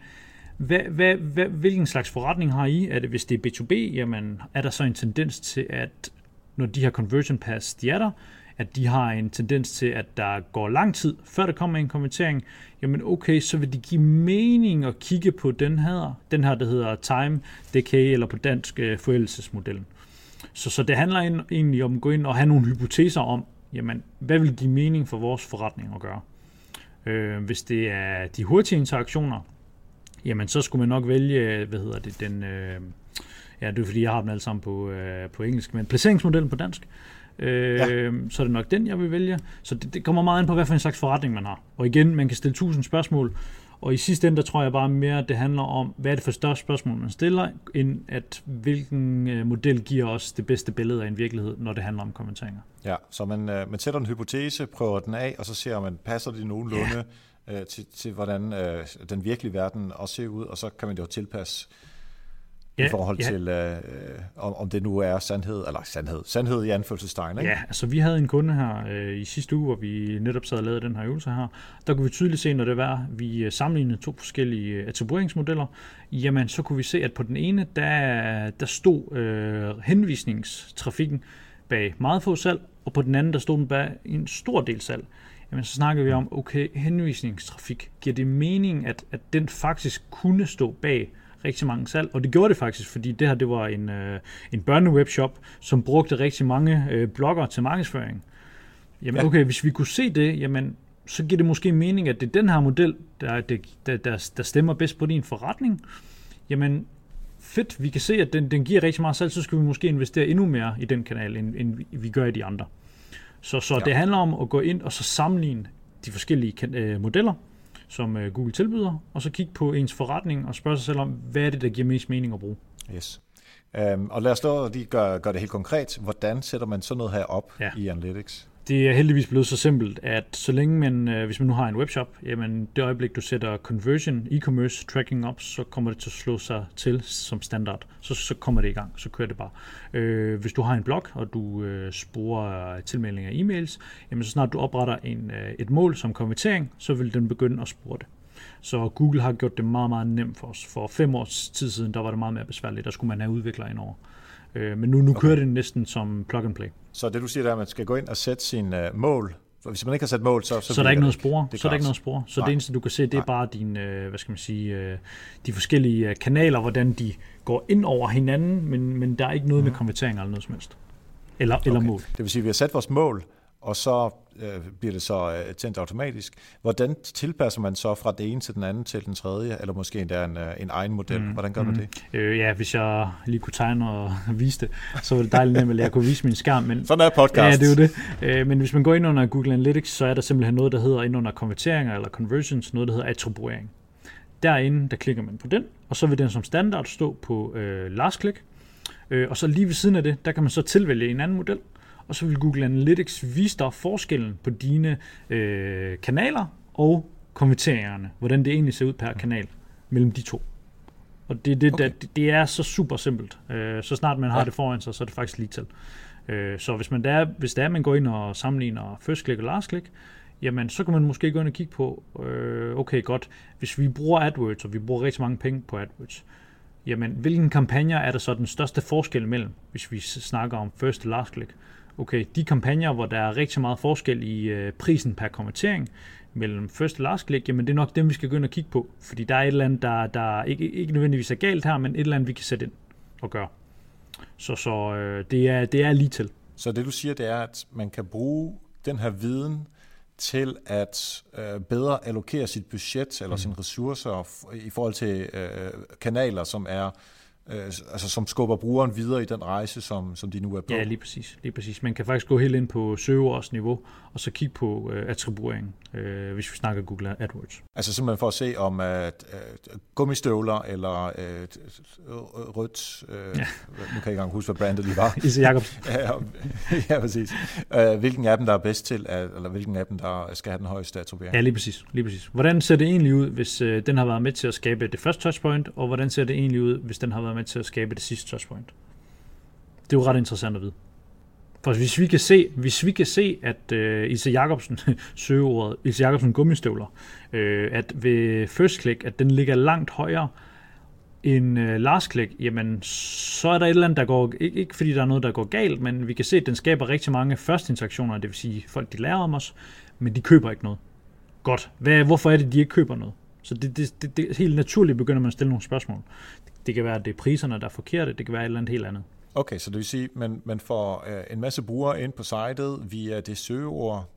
hvad, hvad, hvad, hvilken slags forretning har I? Er det, hvis det er B2B, jamen, er der så en tendens til, at når de her conversion paths, de er der, at de har en tendens til, at der går lang tid, før der kommer en konvertering, jamen okay, så vil det give mening at kigge på den her, den her der hedder time decay, eller på dansk uh, forældelsesmodellen. Så, så det handler egentlig om at gå ind og have nogle hypoteser om, jamen, hvad vil give mening for vores forretning at gøre. Øh, hvis det er de hurtige interaktioner, jamen så skulle man nok vælge, hvad hedder det, den, øh, ja det er fordi jeg har dem alle sammen på, øh, på engelsk, men placeringsmodellen på dansk, øh, ja. så er det nok den, jeg vil vælge. Så det, det kommer meget ind på, hvad for en slags forretning man har. Og igen, man kan stille tusind spørgsmål, Og i sidste ende, der tror jeg bare mere, at det handler om, hvad er det for større spørgsmål, man stiller, end at hvilken øh, model giver os det bedste billede af en virkelighed, når det handler om kommenteringer. Ja, så man, øh, man sætter en hypotese, prøver den af, og så ser man, passer det nogenlunde ja. øh, til, til, hvordan øh, den virkelige verden også ser ud, og så kan man jo tilpasse ja, i forhold ja. til, øh, om, om det nu er sandhed, eller sandhed, sandhed i anførselstegn, ikke? Ja, altså vi havde en kunde her øh, i sidste uge, hvor vi netop sad og lavede den her øvelse her. Der kunne vi tydeligt se, når det var, vi øh, sammenlignede to forskellige øh, attribueringsmodeller, jamen så kunne vi se, at på den ene, der, der stod øh, henvisningstrafikken bag meget få salg, og på den anden, der stod den bag en stor del salg. Jamen så snakker vi om, okay, henvisningstrafik, giver det mening, at, at den faktisk kunne stå bag rigtig mange salg, og det gjorde det faktisk, fordi det her det var en, øh, en børnewebshop, som brugte rigtig mange øh, blogger til markedsføring. Jamen ja. okay, hvis vi kunne se det, jamen så giver det måske mening, at det er den her model, der, der, der, der stemmer bedst på din forretning. Jamen fedt, vi kan se, at den, den giver rigtig meget salg, så skal vi måske investere endnu mere i den kanal, end, end vi gør i de andre. Så, så ja. det handler om at gå ind og så sammenligne de forskellige øh, modeller, som øh, Google tilbyder, og så kigge på ens forretning og spørge sig selv om, hvad er det, der giver mest mening at bruge. Yes. Um, og lad os da lige gøre, gøre det helt konkret. Hvordan sætter man sådan noget her op ja. i Analytics? Det er heldigvis blevet så simpelt, at så længe man, øh, hvis man nu har en webshop, jamen det øjeblik, du sætter conversion, e-commerce tracking op, så kommer det til at slå sig til som standard. Så, så kommer det i gang, så kører det bare. Øh, hvis du har en blog, og du øh, sporer tilmeldinger af e-mails, jamen så snart du opretter en, øh, et mål som konvertering, så vil den begynde at spore det. Så Google har gjort det meget, meget nemt for os. For fem års tid siden, der var det meget mere besværligt. Der skulle man have udviklere indover. Øh, men nu, nu okay. kører det næsten som plug and play. Så det du siger, er, at man skal gå ind og sætte sine uh, mål. For hvis man ikke har sat mål, så... Så, så der er ikke noget spor. så er der ikke noget spor. Så Nej. det eneste, du kan se, det er Nej. bare dine, uh, hvad skal man sige, uh, de forskellige uh, kanaler, hvordan de går ind over hinanden, men, men der er ikke noget mm. med mhm. konverteringer eller noget som helst. Eller, okay. eller mål. Det vil sige, at vi har sat vores mål, og så øh, bliver det så øh, tændt automatisk. Hvordan tilpasser man så fra det ene til den anden til den tredje, eller måske endda en, øh, en egen model? Mm, Hvordan gør mm. man det? Øh, ja, hvis jeg lige kunne tegne og <laughs> vise det, så var det dejligt nemt, at jeg kunne vise min skærm. Men, Sådan er podcast. Ja, det er jo det. Øh, men hvis man går ind under Google Analytics, så er der simpelthen noget, der hedder ind under konverteringer eller conversions, noget, der hedder attribuering. Derinde, der klikker man på den, og så vil den som standard stå på øh, last click. Øh, og så lige ved siden af det, der kan man så tilvælge en anden model, og så vil Google Analytics vise dig forskellen på dine øh, kanaler og konverteringerne, hvordan det egentlig ser ud per kanal mellem de to. Og det, det, okay. det, det er så super simpelt. Øh, så snart man har ja. det foran sig, så er det faktisk lige til. Øh, så hvis man der, hvis det er, man går ind og sammenligner first click og last click, jamen så kan man måske gå ind og kigge på, øh, okay godt, hvis vi bruger AdWords, og vi bruger rigtig mange penge på AdWords, jamen hvilken kampagner er der så den største forskel mellem, hvis vi snakker om first og last click? Okay, de kampagner, hvor der er rigtig meget forskel i øh, prisen per konvertering mellem first og last click, jamen det er nok dem, vi skal ind og kigge på. Fordi der er et eller andet, der, der ikke, ikke nødvendigvis er galt her, men et eller andet, vi kan sætte ind og gøre. Så, så øh, det, er, det er lige til. Så det du siger, det er, at man kan bruge den her viden til at øh, bedre allokere sit budget eller mm. sine ressourcer i forhold til øh, kanaler, som er øh, altså som skubber brugeren videre i den rejse, som, som de nu er på. Ja, lige præcis. lige præcis. Man kan faktisk gå helt ind på søgeordsniveau, og så kigge på øh, attribuering, øh, hvis vi snakker Google AdWords. Altså simpelthen for at se om at, øh, gummistøvler eller øh, rødt, øh, ja. nu kan jeg ikke engang huske, hvad brandet lige var. <laughs> Ise Jacobsen. <laughs> ja, <laughs> ja, præcis. Øh, hvilken af dem, der er bedst til, at, eller hvilken af dem, der skal have den højeste attribuering? Ja, lige præcis. Lige præcis. Hvordan ser det egentlig ud, hvis øh, den har været med til at skabe det første touchpoint, og hvordan ser det egentlig ud, hvis den har været med til at skabe det sidste touchpoint? Det er jo ret interessant at vide. For hvis vi kan se, hvis vi kan se at øh, Ilse Jacobsen, <laughs> søgeordet, Ilse Jacobsen gummistøvler, øh, at ved first click, at den ligger langt højere end øh, last click, jamen så er der et eller andet, der går, ikke, ikke fordi der er noget, der går galt, men vi kan se, at den skaber rigtig mange første interaktioner, det vil sige folk, de lærer om os, men de køber ikke noget. Godt. Hvad, hvorfor er det, de ikke køber noget? Så det, det, det, det helt naturligt begynder man at stille nogle spørgsmål. Det kan være, at det er priserne, der er forkerte, det kan være et eller andet helt andet. Okay, så det vil sige, at man, man får øh, en masse brugere ind på sitet via det søgeord,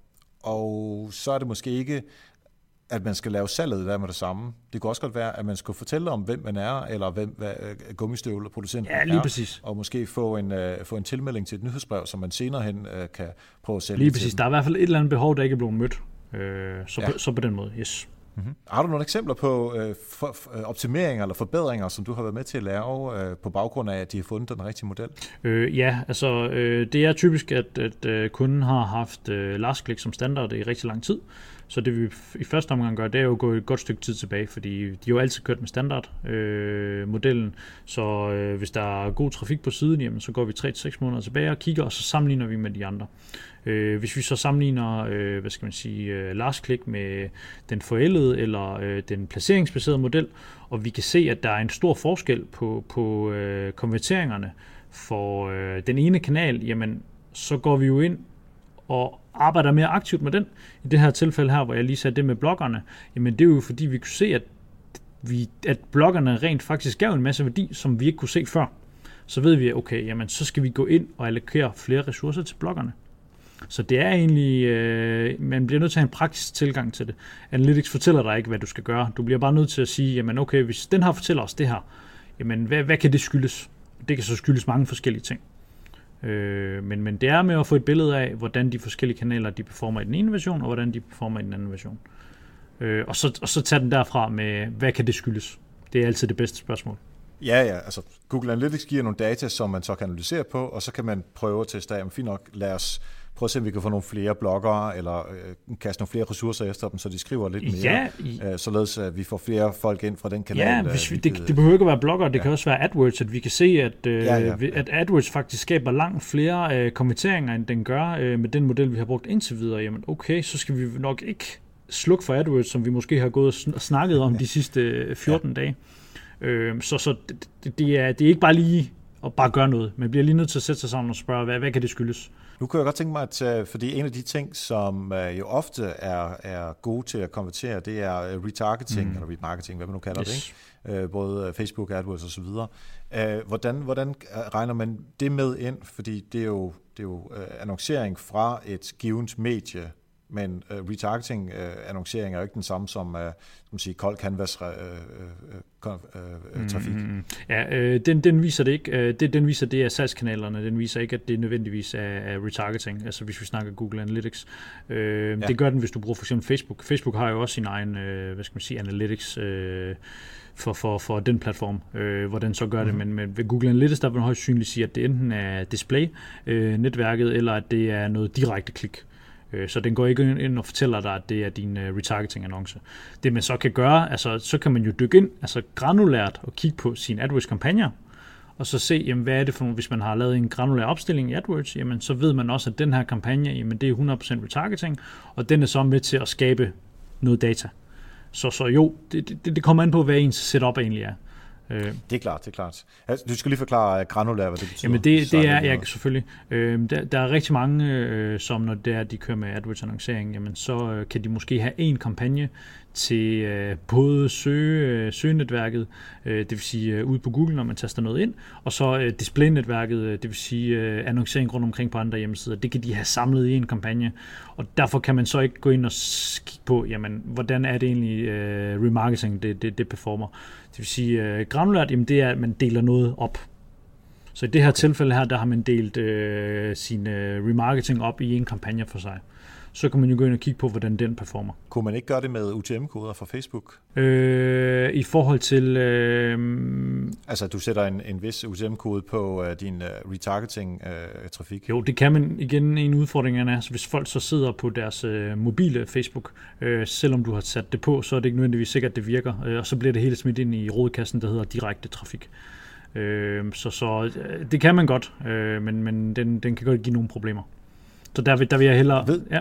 og så er det måske ikke, at man skal lave salget der med det samme. Det kunne også godt være, at man skulle fortælle om, hvem man er, eller hvem hvad, øh, gummistøvler producenten ja, lige er, præcis. og måske få en, uh, få en tilmelding til et nyhedsbrev, som man senere hen uh, kan prøve at sælge Lige præcis. Der er i hvert fald et eller andet behov, der ikke er blevet mødt. Uh, så, ja. på, så på den måde, yes. Mm-hmm. Har du nogle eksempler på øh, for, for, øh, optimeringer eller forbedringer, som du har været med til at lave øh, på baggrund af, at de har fundet den rigtige model? Øh, ja, altså øh, det er typisk, at, at øh, kunden har haft øh, last click som standard i rigtig lang tid. Så det vi i første omgang gør, det er jo at gå et godt stykke tid tilbage, fordi de har jo altid kørt med standardmodellen. Øh, modellen. så øh, hvis der er god trafik på siden, jamen, så går vi 3-6 måneder tilbage og kigger, og så sammenligner vi med de andre. Øh, hvis vi så sammenligner, øh, hvad skal man sige, øh, last click med den forældede eller øh, den placeringsbaserede model, og vi kan se, at der er en stor forskel på, på øh, konverteringerne for øh, den ene kanal, jamen så går vi jo ind og arbejder mere aktivt med den. I det her tilfælde her, hvor jeg lige sagde det med bloggerne, jamen det er jo fordi, vi kunne se, at, vi, at bloggerne rent faktisk gav en masse værdi, som vi ikke kunne se før. Så ved vi, okay, jamen så skal vi gå ind og allokere flere ressourcer til bloggerne. Så det er egentlig, øh, man bliver nødt til at have en praktisk tilgang til det. Analytics fortæller dig ikke, hvad du skal gøre. Du bliver bare nødt til at sige, jamen okay, hvis den her fortæller os det her, jamen hvad, hvad kan det skyldes? Det kan så skyldes mange forskellige ting. Øh, men, men det er med at få et billede af, hvordan de forskellige kanaler de performer i den ene version, og hvordan de performer i den anden version. Øh, og, så, og så tage den derfra med, hvad kan det skyldes? Det er altid det bedste spørgsmål. Ja, ja. Altså, Google Analytics giver nogle data, som man så kan analysere på, og så kan man prøve at teste af, fint nok, lad os prøve at se, om vi kan få nogle flere bloggere, eller øh, kaste nogle flere ressourcer efter dem, så de skriver lidt mere, ja, øh, således at vi får flere folk ind fra den kanal. Ja, øh, hvis vi, det, det behøver ikke at være bloggere, det ja. kan også være AdWords, at vi kan se, at, øh, ja, ja, ja. at AdWords faktisk skaber langt flere øh, kommenteringer, end den gør øh, med den model, vi har brugt indtil videre. Jamen okay, så skal vi nok ikke slukke for AdWords, som vi måske har gået og snakket om ja. de sidste 14 ja. dage. Øh, så så det, det, er, det er ikke bare lige at bare gøre noget. Man bliver lige nødt til at sætte sig sammen og spørge, hvad, hvad kan det skyldes? Nu kan jeg godt tænke mig, at øh, fordi en af de ting, som øh, jo ofte er, er gode til at konvertere, det er øh, retargeting, mm. eller remarketing, hvad man nu kalder yes. det, ikke? både Facebook, AdWords osv. Hvordan, hvordan regner man det med ind? Fordi det er jo, det er jo annoncering fra et givet medie, men uh, retargeting uh, annoncering er jo ikke den samme som uh, som sige, kold canvas uh, uh, uh, trafik. Mm, ja, øh, den, den viser det ikke. Øh, det, den viser det er salgskanalerne. Den viser ikke, at det nødvendigvis er, er retargeting. Altså hvis vi snakker Google Analytics. Øh, ja. Det gør den, hvis du bruger for eksempel Facebook. Facebook har jo også sin egen, øh, hvad skal man sige, analytics. Øh, for, for, for den platform, øh, hvordan så gør mm. det. Mhm. Men, men ved Google Analytics, der vil man højst synligt sige, at det enten er display-netværket, øh, eller at det er noget direkte klik. Øh, så den går ikke ind og fortæller dig, at det er din øh, retargeting-annonce. Det man så kan gøre, altså så kan man jo dykke ind, altså granulært, og kigge på sine AdWords-kampagner, og så se, jamen, hvad er det for, hvis man har lavet en granulær opstilling i AdWords, jamen, så ved man også, at den her kampagne, jamen, det er 100% retargeting, og den er så med til at skabe noget data. Så, så jo, det, det, det kommer an på, hvad ens setup egentlig er. Øh, det er klart, det er klart. Altså, du skal lige forklare granulær, hvad det betyder. Jamen det, det er, ja, selvfølgelig. Øh, der, der er rigtig mange, øh, som når det er, de kører med AdWords-annoncering, jamen så øh, kan de måske have en kampagne til øh, både søge, øh, søgenetværket, øh, det vil sige øh, ude på Google, når man taster noget ind, og så øh, displaynetværket, øh, det vil sige øh, annoncering rundt omkring på andre hjemmesider. Det kan de have samlet i en kampagne, og derfor kan man så ikke gå ind og kigge på, jamen, hvordan er det egentlig øh, remarketing, det, det, det performer. Det vil sige, øh, granulært, jamen, det er, at man deler noget op. Så i det her okay. tilfælde her, der har man delt øh, sin øh, remarketing op i en kampagne for sig så kan man jo gå ind og kigge på, hvordan den performer. Kunne man ikke gøre det med UTM-koder fra Facebook? Øh, I forhold til... Øh, altså, du sætter en, en vis UTM-kode på uh, din uh, retargeting-trafik? Uh, jo, det kan man. Igen, en udfordring er, altså, hvis folk så sidder på deres uh, mobile Facebook, uh, selvom du har sat det på, så er det ikke nødvendigvis sikkert, at det virker, uh, og så bliver det hele smidt ind i rådkassen, der hedder direkte trafik. Øh, så så det kan man godt, øh, men, men den, den kan godt give nogle problemer. Så der vil, der vil jeg hellere... Ved, ja.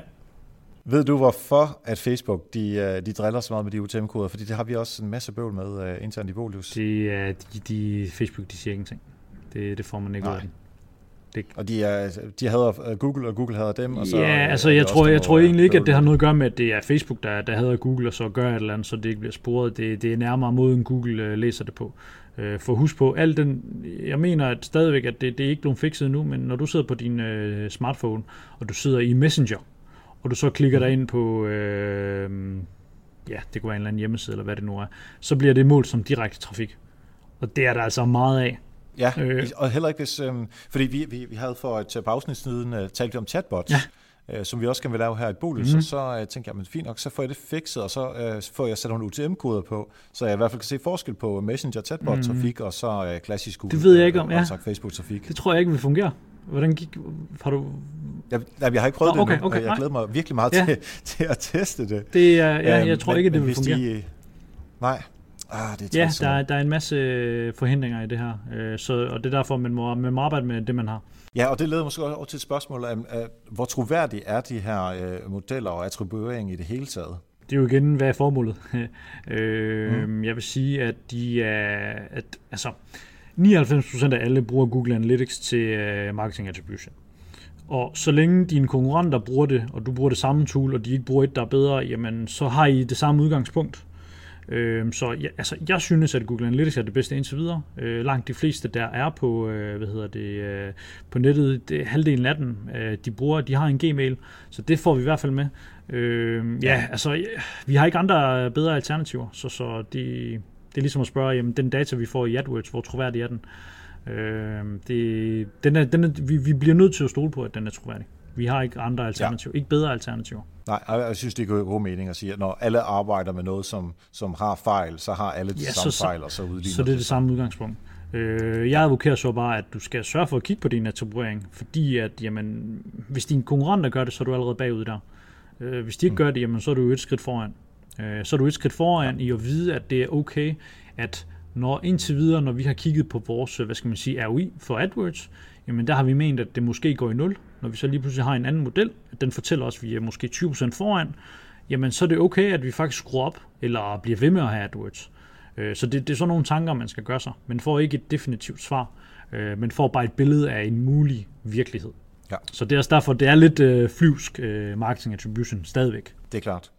Ved du, hvorfor at Facebook de, øh, de driller så meget med de UTM-koder? Fordi det har vi også en masse bøvl med uh, internt i Volius. Det er, de, de, Facebook de siger ingenting. Det, det får man ikke ud af det. Det... Og de, er, de hader øh, Google, og Google hader dem. Og så, ja, altså jeg tror, jeg tror egentlig ikke, at det har noget at gøre med, at det er Facebook, der, der hader Google, og så gør et eller andet, så det ikke bliver sporet. Det, det er nærmere måden, Google læser det på. Uh, for husk på, al den, jeg mener at stadigvæk, at det, det er ikke blevet fikset nu, men når du sidder på din uh, smartphone, og du sidder i Messenger, og du så klikker dig ind på, øh, ja, det kunne være en eller anden hjemmeside, eller hvad det nu er, så bliver det målt som direkte trafik. Og det er der altså meget af. Ja, øh, og heller ikke hvis, øh, fordi vi, vi, vi havde for et par afsnit siden uh, talt om chatbots, ja. øh, som vi også gerne vil lave her i Bolus, mm. så, så øh, tænkte jeg, men fint nok, så får jeg det fikset, og så øh, får jeg sat nogle UTM-koder på, så jeg i hvert fald kan se forskel på Messenger chatbot-trafik, mm. og så øh, klassisk Google, det ved jeg ikke om, ja. Facebook-trafik. Det tror jeg ikke vil fungere. Hvordan gik, har du... Jeg, jeg, jeg har ikke prøvet Nå, okay, det endnu, okay, jeg glæder mig virkelig meget ja. til, <laughs> til at teste det. det er, ja, jeg tror men, ikke, det vil fungere. De, nej, Ah, det er ja, der er, der er en masse øh, forhindringer i det her, øh, så, og det er derfor, man må, man må arbejde med det, man har. Ja, og det leder måske også over til et spørgsmål af, hvor troværdige er de her øh, modeller og attribuering i det hele taget? Det er jo igen, hvad er formålet? <laughs> øh, mm. Jeg vil sige, at de er, at, altså, 99% af alle bruger Google Analytics til uh, marketing attribution. Og så længe dine konkurrenter bruger det, og du bruger det samme tool, og de ikke bruger et, der er bedre, jamen så har I det samme udgangspunkt. Øh, så ja, altså, jeg synes, at Google Analytics er det bedste indtil videre. Øh, langt de fleste, der er på, øh, hvad hedder det, øh, på nettet, det, halvdelen af dem, øh, de bruger, de har en Gmail, så det får vi i hvert fald med. Øh, ja, altså, vi har ikke andre øh, bedre alternativer, så, så det, det er ligesom at spørge, jamen, den data, vi får i AdWords, hvor troværdig er den? Øh, det, den er, den er, vi, vi bliver nødt til at stole på, at den er troværdig. Vi har ikke andre alternativer, ja. ikke bedre alternativer. Nej, jeg synes, det er god mening at sige, at når alle arbejder med noget, som, som har fejl, så har alle de ja, samme så, fejl, og så udligner Så det er det samme udgangspunkt. Øh, jeg advokerer så bare, at du skal sørge for at kigge på din attribuering, fordi at, jamen, hvis dine konkurrenter gør det, så er du allerede bagud der. Øh, hvis de ikke mm. gør det, jamen, så er du et skridt foran. Øh, så er du et skridt foran i at vide, at det er okay, at når indtil videre, når vi har kigget på vores, hvad skal man sige, ROI for AdWords, jamen der har vi ment, at det måske går i nul. Når vi så lige pludselig har en anden model, at den fortæller os, at vi er måske 20% foran, jamen så er det okay, at vi faktisk skruer op, eller bliver ved med at have AdWords. Øh, så det, det er sådan nogle tanker, man skal gøre sig. Man får ikke et definitivt svar, øh, men får bare et billede af en mulig virkelighed. Ja. Så det er også derfor, det er lidt øh, flyvsk øh, marketing attribution stadigvæk. Det er klart.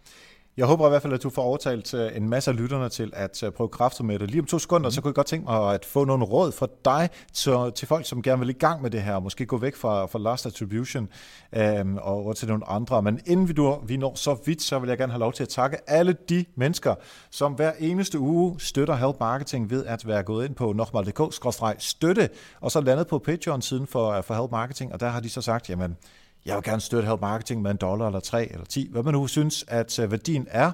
Jeg håber i hvert fald, at du får overtalt øh, en masse af lytterne til at øh, prøve kræfter med det. Lige om to sekunder, mm. så kunne jeg godt tænke mig at få nogle råd fra dig til, til folk, som gerne vil i gang med det her, måske gå væk fra, fra Last Attribution øhm, og over til nogle andre. Men inden vi, du, vi når så vidt, så vil jeg gerne have lov til at takke alle de mennesker, som hver eneste uge støtter Help Marketing ved at være gået ind på nokmal.dk-støtte, og så landet på Patreon-siden for, for Help Marketing, og der har de så sagt, jamen, jeg vil gerne støtte Help Marketing med en dollar eller tre eller ti, hvad man nu synes, at øh, værdien er.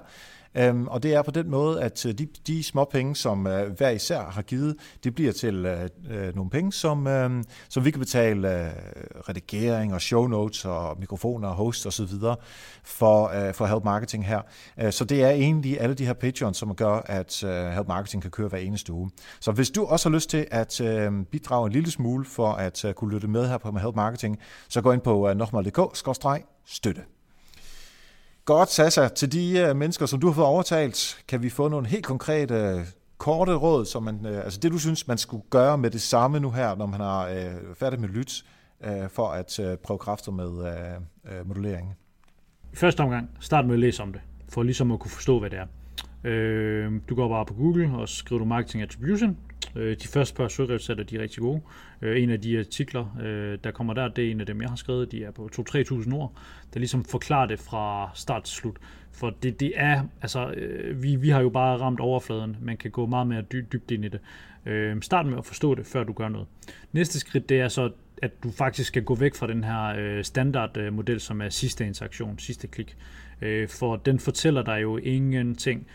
Øhm, og det er på den måde, at øh, de, de små penge, som øh, hver især har givet, det bliver til øh, øh, nogle penge, som, øh, som vi kan betale øh, redigering og show notes og mikrofoner og host osv. for, øh, for Help Marketing her. Øh, så det er egentlig alle de her patrons, som gør, at øh, Help Marketing kan køre hver eneste uge. Så hvis du også har lyst til at øh, bidrage en lille smule for at øh, kunne lytte med her på Help Marketing, så gå ind på øh, nokmal.dk-støtte. Godt, Sasa. Til de uh, mennesker, som du har fået overtalt, kan vi få nogle helt konkrete, uh, korte råd, som man, uh, altså det du synes, man skulle gøre med det samme nu her, når man har uh, færdig med lyt, uh, for at uh, prøve kræfter med uh, uh, modelleringen? I første omgang, start med at læse om det, for ligesom at kunne forstå, hvad det er. Øh, du går bare på Google og skriver du Marketing Attribution, Øh, de første par søgeresultater, de er rigtig gode. Øh, en af de artikler, øh, der kommer der, det er en af dem, jeg har skrevet. De er på 2-3.000 ord, der ligesom forklarer det fra start til slut. For det, det er, altså, øh, vi, vi har jo bare ramt overfladen. Man kan gå meget mere dy- dybt ind i det. Øh, start med at forstå det, før du gør noget. Næste skridt, det er så, at du faktisk skal gå væk fra den her øh, standardmodel, som er sidste interaktion, sidste klik. for den fortæller dig jo ingenting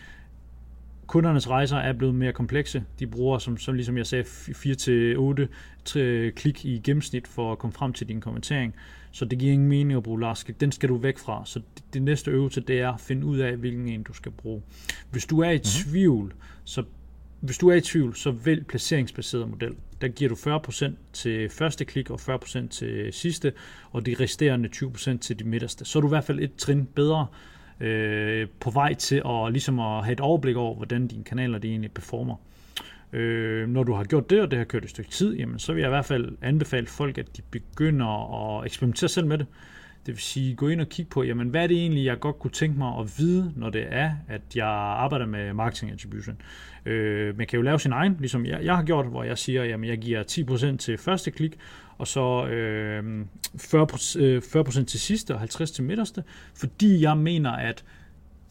kundernes rejser er blevet mere komplekse. De bruger, som, som ligesom jeg sagde, 4-8 klik i gennemsnit for at komme frem til din kommentering. Så det giver ingen mening at bruge Lars. Den skal du væk fra. Så det, det næste øvelse, det er at finde ud af, hvilken en du skal bruge. Hvis du er i mm-hmm. tvivl, så hvis du er i tvivl, så vælg placeringsbaseret model. Der giver du 40% til første klik og 40% til sidste, og de resterende 20% til de midterste. Så er du i hvert fald et trin bedre, øh, på vej til at, ligesom at have et overblik over, hvordan dine kanaler de egentlig performer. Øh, når du har gjort det, og det har kørt et stykke tid, jamen, så vil jeg i hvert fald anbefale folk, at de begynder at eksperimentere selv med det. Det vil sige, gå ind og kigge på, jamen, hvad er det egentlig, jeg godt kunne tænke mig at vide, når det er, at jeg arbejder med marketing attribution. Øh, man kan jo lave sin egen, ligesom jeg, jeg har gjort, hvor jeg siger, jamen, jeg giver 10% til første klik, og så øh, 40%, 40 øh, til sidste og 50% til midterste, fordi jeg mener, at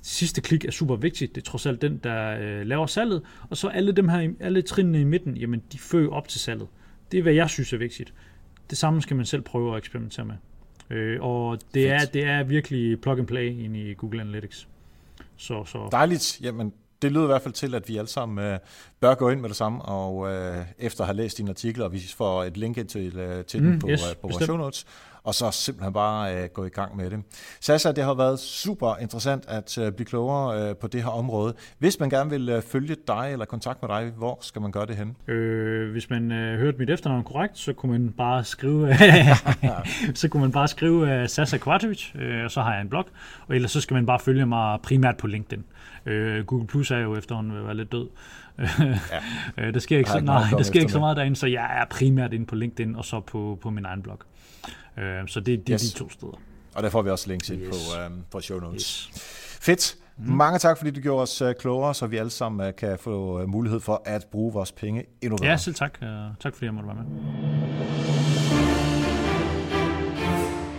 sidste klik er super vigtigt. Det er trods alt den, der øh, laver salget. Og så alle dem her, alle trinene i midten, jamen de fører op til salget. Det er, hvad jeg synes er vigtigt. Det samme skal man selv prøve at eksperimentere med. Øh, og det er, det er virkelig plug and play ind i Google Analytics. Så, så. Dejligt. Jamen, det lyder i hvert fald til, at vi alle sammen øh, bør gå ind med det samme, og øh, efter at have læst din artikel, og vi får et link til, øh, til mm, den på, yes, øh, på vores show notes, og så simpelthen bare øh, gå i gang med det. Sasa, det har været super interessant at øh, blive klogere øh, på det her område. Hvis man gerne vil øh, følge dig eller kontakt med dig, hvor skal man gøre det hen? Øh, hvis man øh, hørte mit efternavn korrekt, så kunne man bare skrive <laughs> så kunne man bare skrive uh, Sasa Kvartovic, øh, og så har jeg en blog, og ellers så skal man bare følge mig primært på LinkedIn. Øh, Google Plus er jo efterhånden ved at være lidt død. Ja. <laughs> Øh, der sker ikke, så, nej, der sker ikke så meget derinde, så jeg er primært inde på LinkedIn og så på, på min egen blog. Øh, så det, det yes. er de to steder. Og der får vi også links ind yes. på, um, på show notes. Yes. Fedt. Mm. Mange tak, fordi du gjorde os uh, klogere, så vi alle sammen uh, kan få mulighed for at bruge vores penge endnu bedre. Ja, selv tak. Tak fordi jeg måtte være med.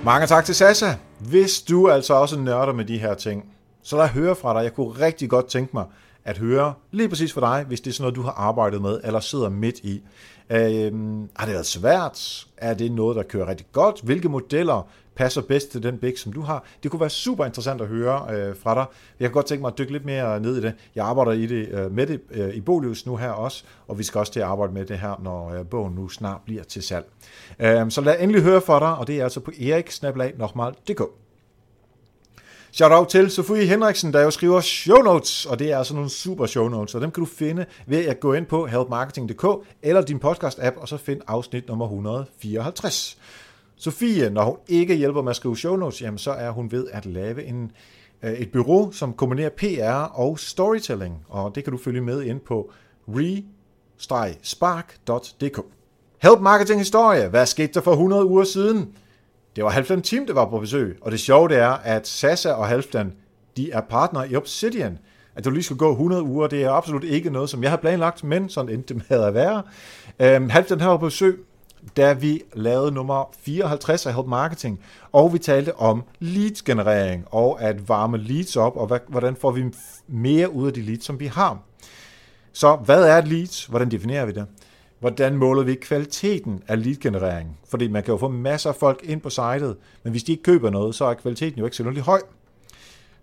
Mange tak til Sasha. Hvis du altså også nørder med de her ting, så lad høre fra dig. Jeg kunne rigtig godt tænke mig at høre lige præcis for dig, hvis det er sådan noget, du har arbejdet med, eller sidder midt i. Øhm, har det været svært? Er det noget, der kører rigtig godt? Hvilke modeller passer bedst til den bæk, som du har? Det kunne være super interessant at høre øh, fra dig. Jeg kan godt tænke mig at dykke lidt mere ned i det. Jeg arbejder i det øh, med det øh, i Bolius nu her også, og vi skal også til at arbejde med det her, når øh, bogen nu snart bliver til salg. Øh, så lad endelig høre fra dig, og det er altså på eriksnablag.dk. Shout out til Sofie Henriksen, der jo skriver show notes, og det er altså nogle super show notes, og dem kan du finde ved at gå ind på helpmarketing.dk eller din podcast-app, og så find afsnit nummer 154. Sofie, når hun ikke hjælper med at skrive show notes, jamen så er hun ved at lave en, øh, et bureau, som kombinerer PR og storytelling, og det kan du følge med ind på re-spark.dk. Help Marketing Historie. Hvad skete der for 100 uger siden? Det var Halfdan Team, der var på besøg, og det sjove det er, at Sasa og Halfdan, de er partner i Obsidian. At du lige skulle gå 100 uger, det er absolut ikke noget, som jeg har planlagt, men sådan endte det med at være. Øhm, Halfdan her var på besøg, da vi lavede nummer 54 af Help Marketing, og vi talte om leads-generering, og at varme leads op, og hvordan får vi mere ud af de leads, som vi har. Så hvad er et leads? Hvordan definerer vi det? Hvordan måler vi kvaliteten af lead-generering? Fordi man kan jo få masser af folk ind på sitet, men hvis de ikke køber noget, så er kvaliteten jo ikke så høj.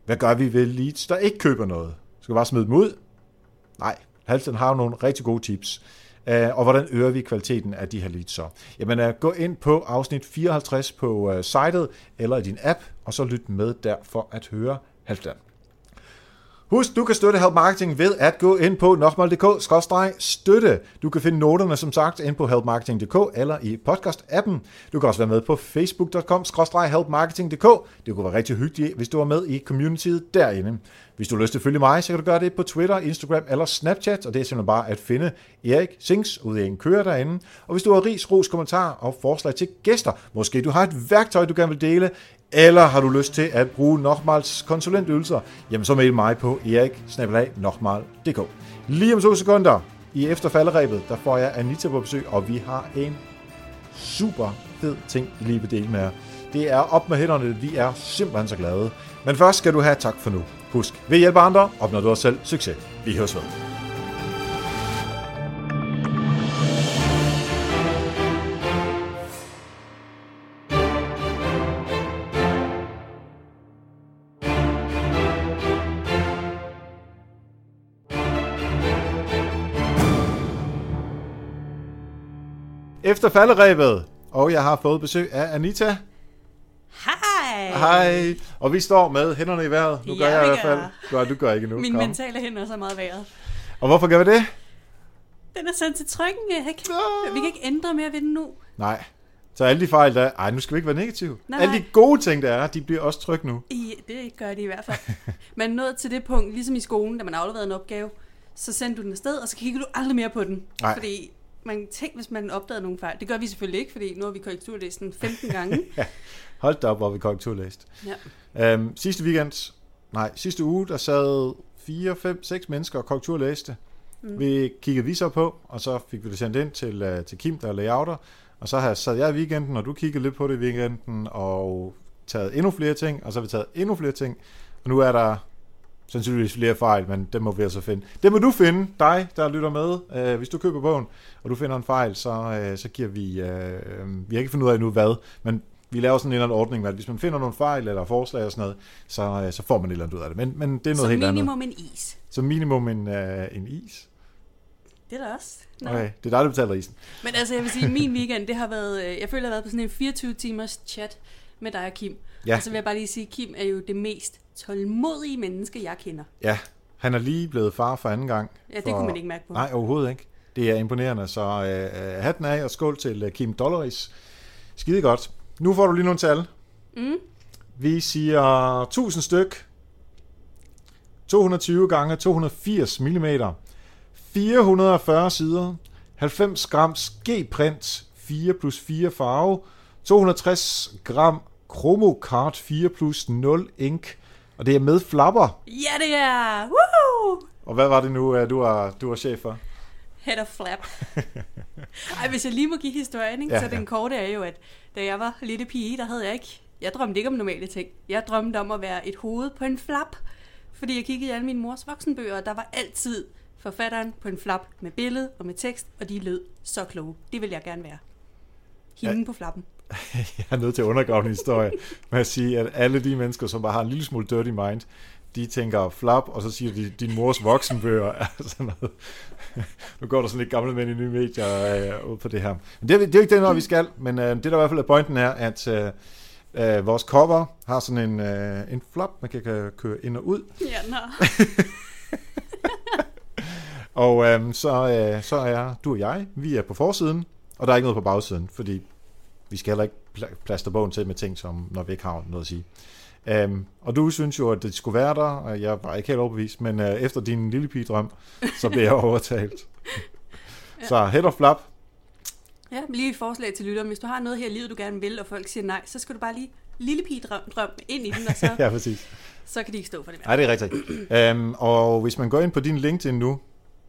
Hvad gør vi ved leads, der ikke køber noget? Skal vi bare smide dem ud? Nej, Halsten har jo nogle rigtig gode tips. Øh, og hvordan øger vi kvaliteten af de her leads så? Jamen, øh, gå ind på afsnit 54 på øh, sitet eller i din app, og så lyt med der for at høre Halvdan. Husk, du kan støtte Help Marketing ved at gå ind på nokmal.dk-støtte. Du kan finde noterne, som sagt, ind på helpmarketing.dk eller i podcast-appen. Du kan også være med på facebook.com-helpmarketing.dk. Det kunne være rigtig hyggeligt, hvis du var med i communityet derinde. Hvis du har lyst til at følge mig, så kan du gøre det på Twitter, Instagram eller Snapchat, og det er simpelthen bare at finde Erik Sings ud af en kører derinde. Og hvis du har ris, ros, kommentar og forslag til gæster, måske du har et værktøj, du gerne vil dele, eller har du lyst til at bruge Nochmals konsulentydelser, jamen så mail mig på erik Lige om to sekunder i efterfalderæbet, der får jeg Anita på besøg, og vi har en super fed ting, I lige ved dele med jer. Det er op med hænderne, vi er simpelthen så glade. Men først skal du have tak for nu. Husk, ved hjælpe andre, opnår du også selv succes. Vi høres ved. Efter falderæbet, og jeg har fået besøg af Anita. Hej! Hej! Og vi står med hænderne i vejret. Nu gør ja, jeg i hvert fald. Gør, du gør ikke nu. Kom. mentale hænder er så meget vejret. Og hvorfor gør vi det? Den er sendt til trykken. Ikke? Vi kan ikke ændre mere ved den nu. Nej. Så alle de fejl, der Ej, nu skal vi ikke være negative. Nej. Alle de gode ting, der er, de bliver også tryk nu. I, det gør de i hvert fald. Man nået til det punkt, ligesom i skolen, da man afleverede en opgave, så sendte du den afsted, og så kigger du aldrig mere på den. Nej. Fordi man tænk, hvis man opdagede nogle fejl. Det gør vi selvfølgelig ikke, fordi nu har vi korrekturlæst den 15 <laughs> gange. ja. Hold da op, hvor vi korrekturlæst. Ja. Øhm, sidste weekend, nej, sidste uge, der sad 4, 5, 6 mennesker og korrekturlæste. Mm. Vi kiggede vi så på, og så fik vi det sendt ind til, uh, til Kim, der er layouter. Og så har sad jeg i weekenden, og du kiggede lidt på det i weekenden, og taget endnu flere ting, og så har vi taget endnu flere ting. Og nu er der sandsynligvis flere fejl, men det må vi altså finde. Det må du finde, dig, der lytter med. Øh, hvis du køber bogen, og du finder en fejl, så, øh, så giver vi... Øh, vi har ikke fundet ud af nu hvad, men vi laver sådan en eller anden ordning, at hvis man finder nogle fejl eller forslag og sådan noget, så, øh, så får man et eller andet ud af det. Men, men det er noget Som helt andet. minimum en is. Som minimum en, øh, en is. Det er der også. Nå. Okay, det er dig, der betaler isen. Men altså, jeg vil sige, min weekend, det har været, øh, jeg føler, jeg har været på sådan en 24 timers chat med dig og Kim. Ja. Og så vil jeg bare lige sige, Kim er jo det mest tålmodige menneske, jeg kender. Ja, han er lige blevet far for anden gang. Ja, det for... kunne man ikke mærke på. Nej, overhovedet ikke. Det er imponerende, så øh, hatten af og skål til øh, Kim Dollaris. Skide godt. Nu får du lige nogle tal. Mm. Vi siger 1000 styk. 220 gange 280 mm. 440 sider. 90 grams G-print 4 plus 4 farve. 260 gram Chromocard 4 plus 0 ink. Og det er med flapper. Ja, det er! Woo! Og hvad var det nu, øh, du var, du var chef for? Head of flap. <laughs> Ej, hvis jeg lige må give historien, ikke? Ja, så den ja. korte er jo, at da jeg var lille pige, der havde jeg ikke... Jeg drømte ikke om normale ting. Jeg drømte om at være et hoved på en flap. Fordi jeg kiggede i alle mine mors voksenbøger, og der var altid forfatteren på en flap med billede og med tekst, og de lød så kloge. Det vil jeg gerne være. Hende Ja. på flappen. <laughs> Jeg er nødt til at undergrave en historie med at sige, at alle de mennesker, som bare har en lille smule dirty mind, de tænker flap, og så siger de, din mors voksenbøger er sådan noget. <laughs> Nu går der sådan lidt gamle mænd i nye medier øh, ud på det her. Men det, er- det er jo ikke det, vi skal, men øh, det der i hvert fald er pointen er, at øh, øh, vores cover har sådan en, øh, en flap, man kan, kan køre ind og ud. Ja, nå. <laughs> Og øh, så, øh, så er du og jeg, vi er på forsiden, og der er ikke noget på bagsiden, fordi vi skal heller ikke pla- plaster bogen til med ting, som når vi ikke har noget at sige. Um, og du synes jo, at det skulle være der, og jeg var ikke helt overbevist, men uh, efter din lille pige-drøm, så blev jeg <laughs> overtalt. Så head of flap, Ja, lige et forslag til lytteren. Hvis du har noget her i livet, du gerne vil, og folk siger nej, så skal du bare lige lille pige drøm, ind i den, og så, <laughs> ja præcis. så kan de ikke stå for det. Nej, det er rigtigt. Um, og hvis man går ind på din LinkedIn nu,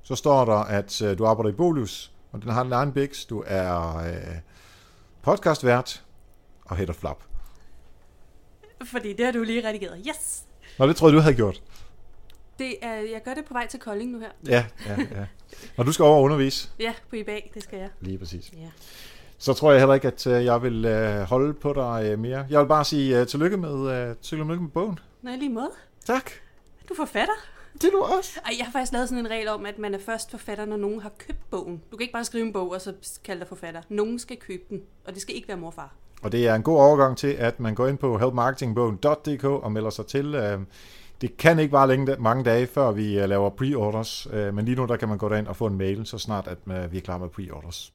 så står der, at uh, du arbejder i Bolius, og den har en biks, du er uh, podcastvært og of flap. Fordi det har du lige redigeret. Yes! Nå, det troede jeg, du havde gjort. Det er, jeg gør det på vej til Kolding nu her. Ja, ja, ja. Når du skal over og undervise, Ja, på eBay, det skal jeg. lige præcis, Ja. så tror jeg heller ikke, at øh, jeg vil øh, holde på dig øh, mere. Jeg vil bare sige øh, tillykke med, øh, tillykke med bogen. I lige måde. Tak. Du er forfatter. Det er du også. Ej, jeg har faktisk lavet sådan en regel om, at man er først forfatter, når nogen har købt bogen. Du kan ikke bare skrive en bog, og så kalde dig forfatter. Nogen skal købe den, og det skal ikke være morfar. Og det er en god overgang til, at man går ind på helpmarketingbogen.dk og melder sig til. Øh, Det kan ikke bare længe, mange dage, før vi øh, laver pre-orders, øh, men lige nu der kan man gå derind og få en mail, så snart at øh, vi er klar med pre-orders.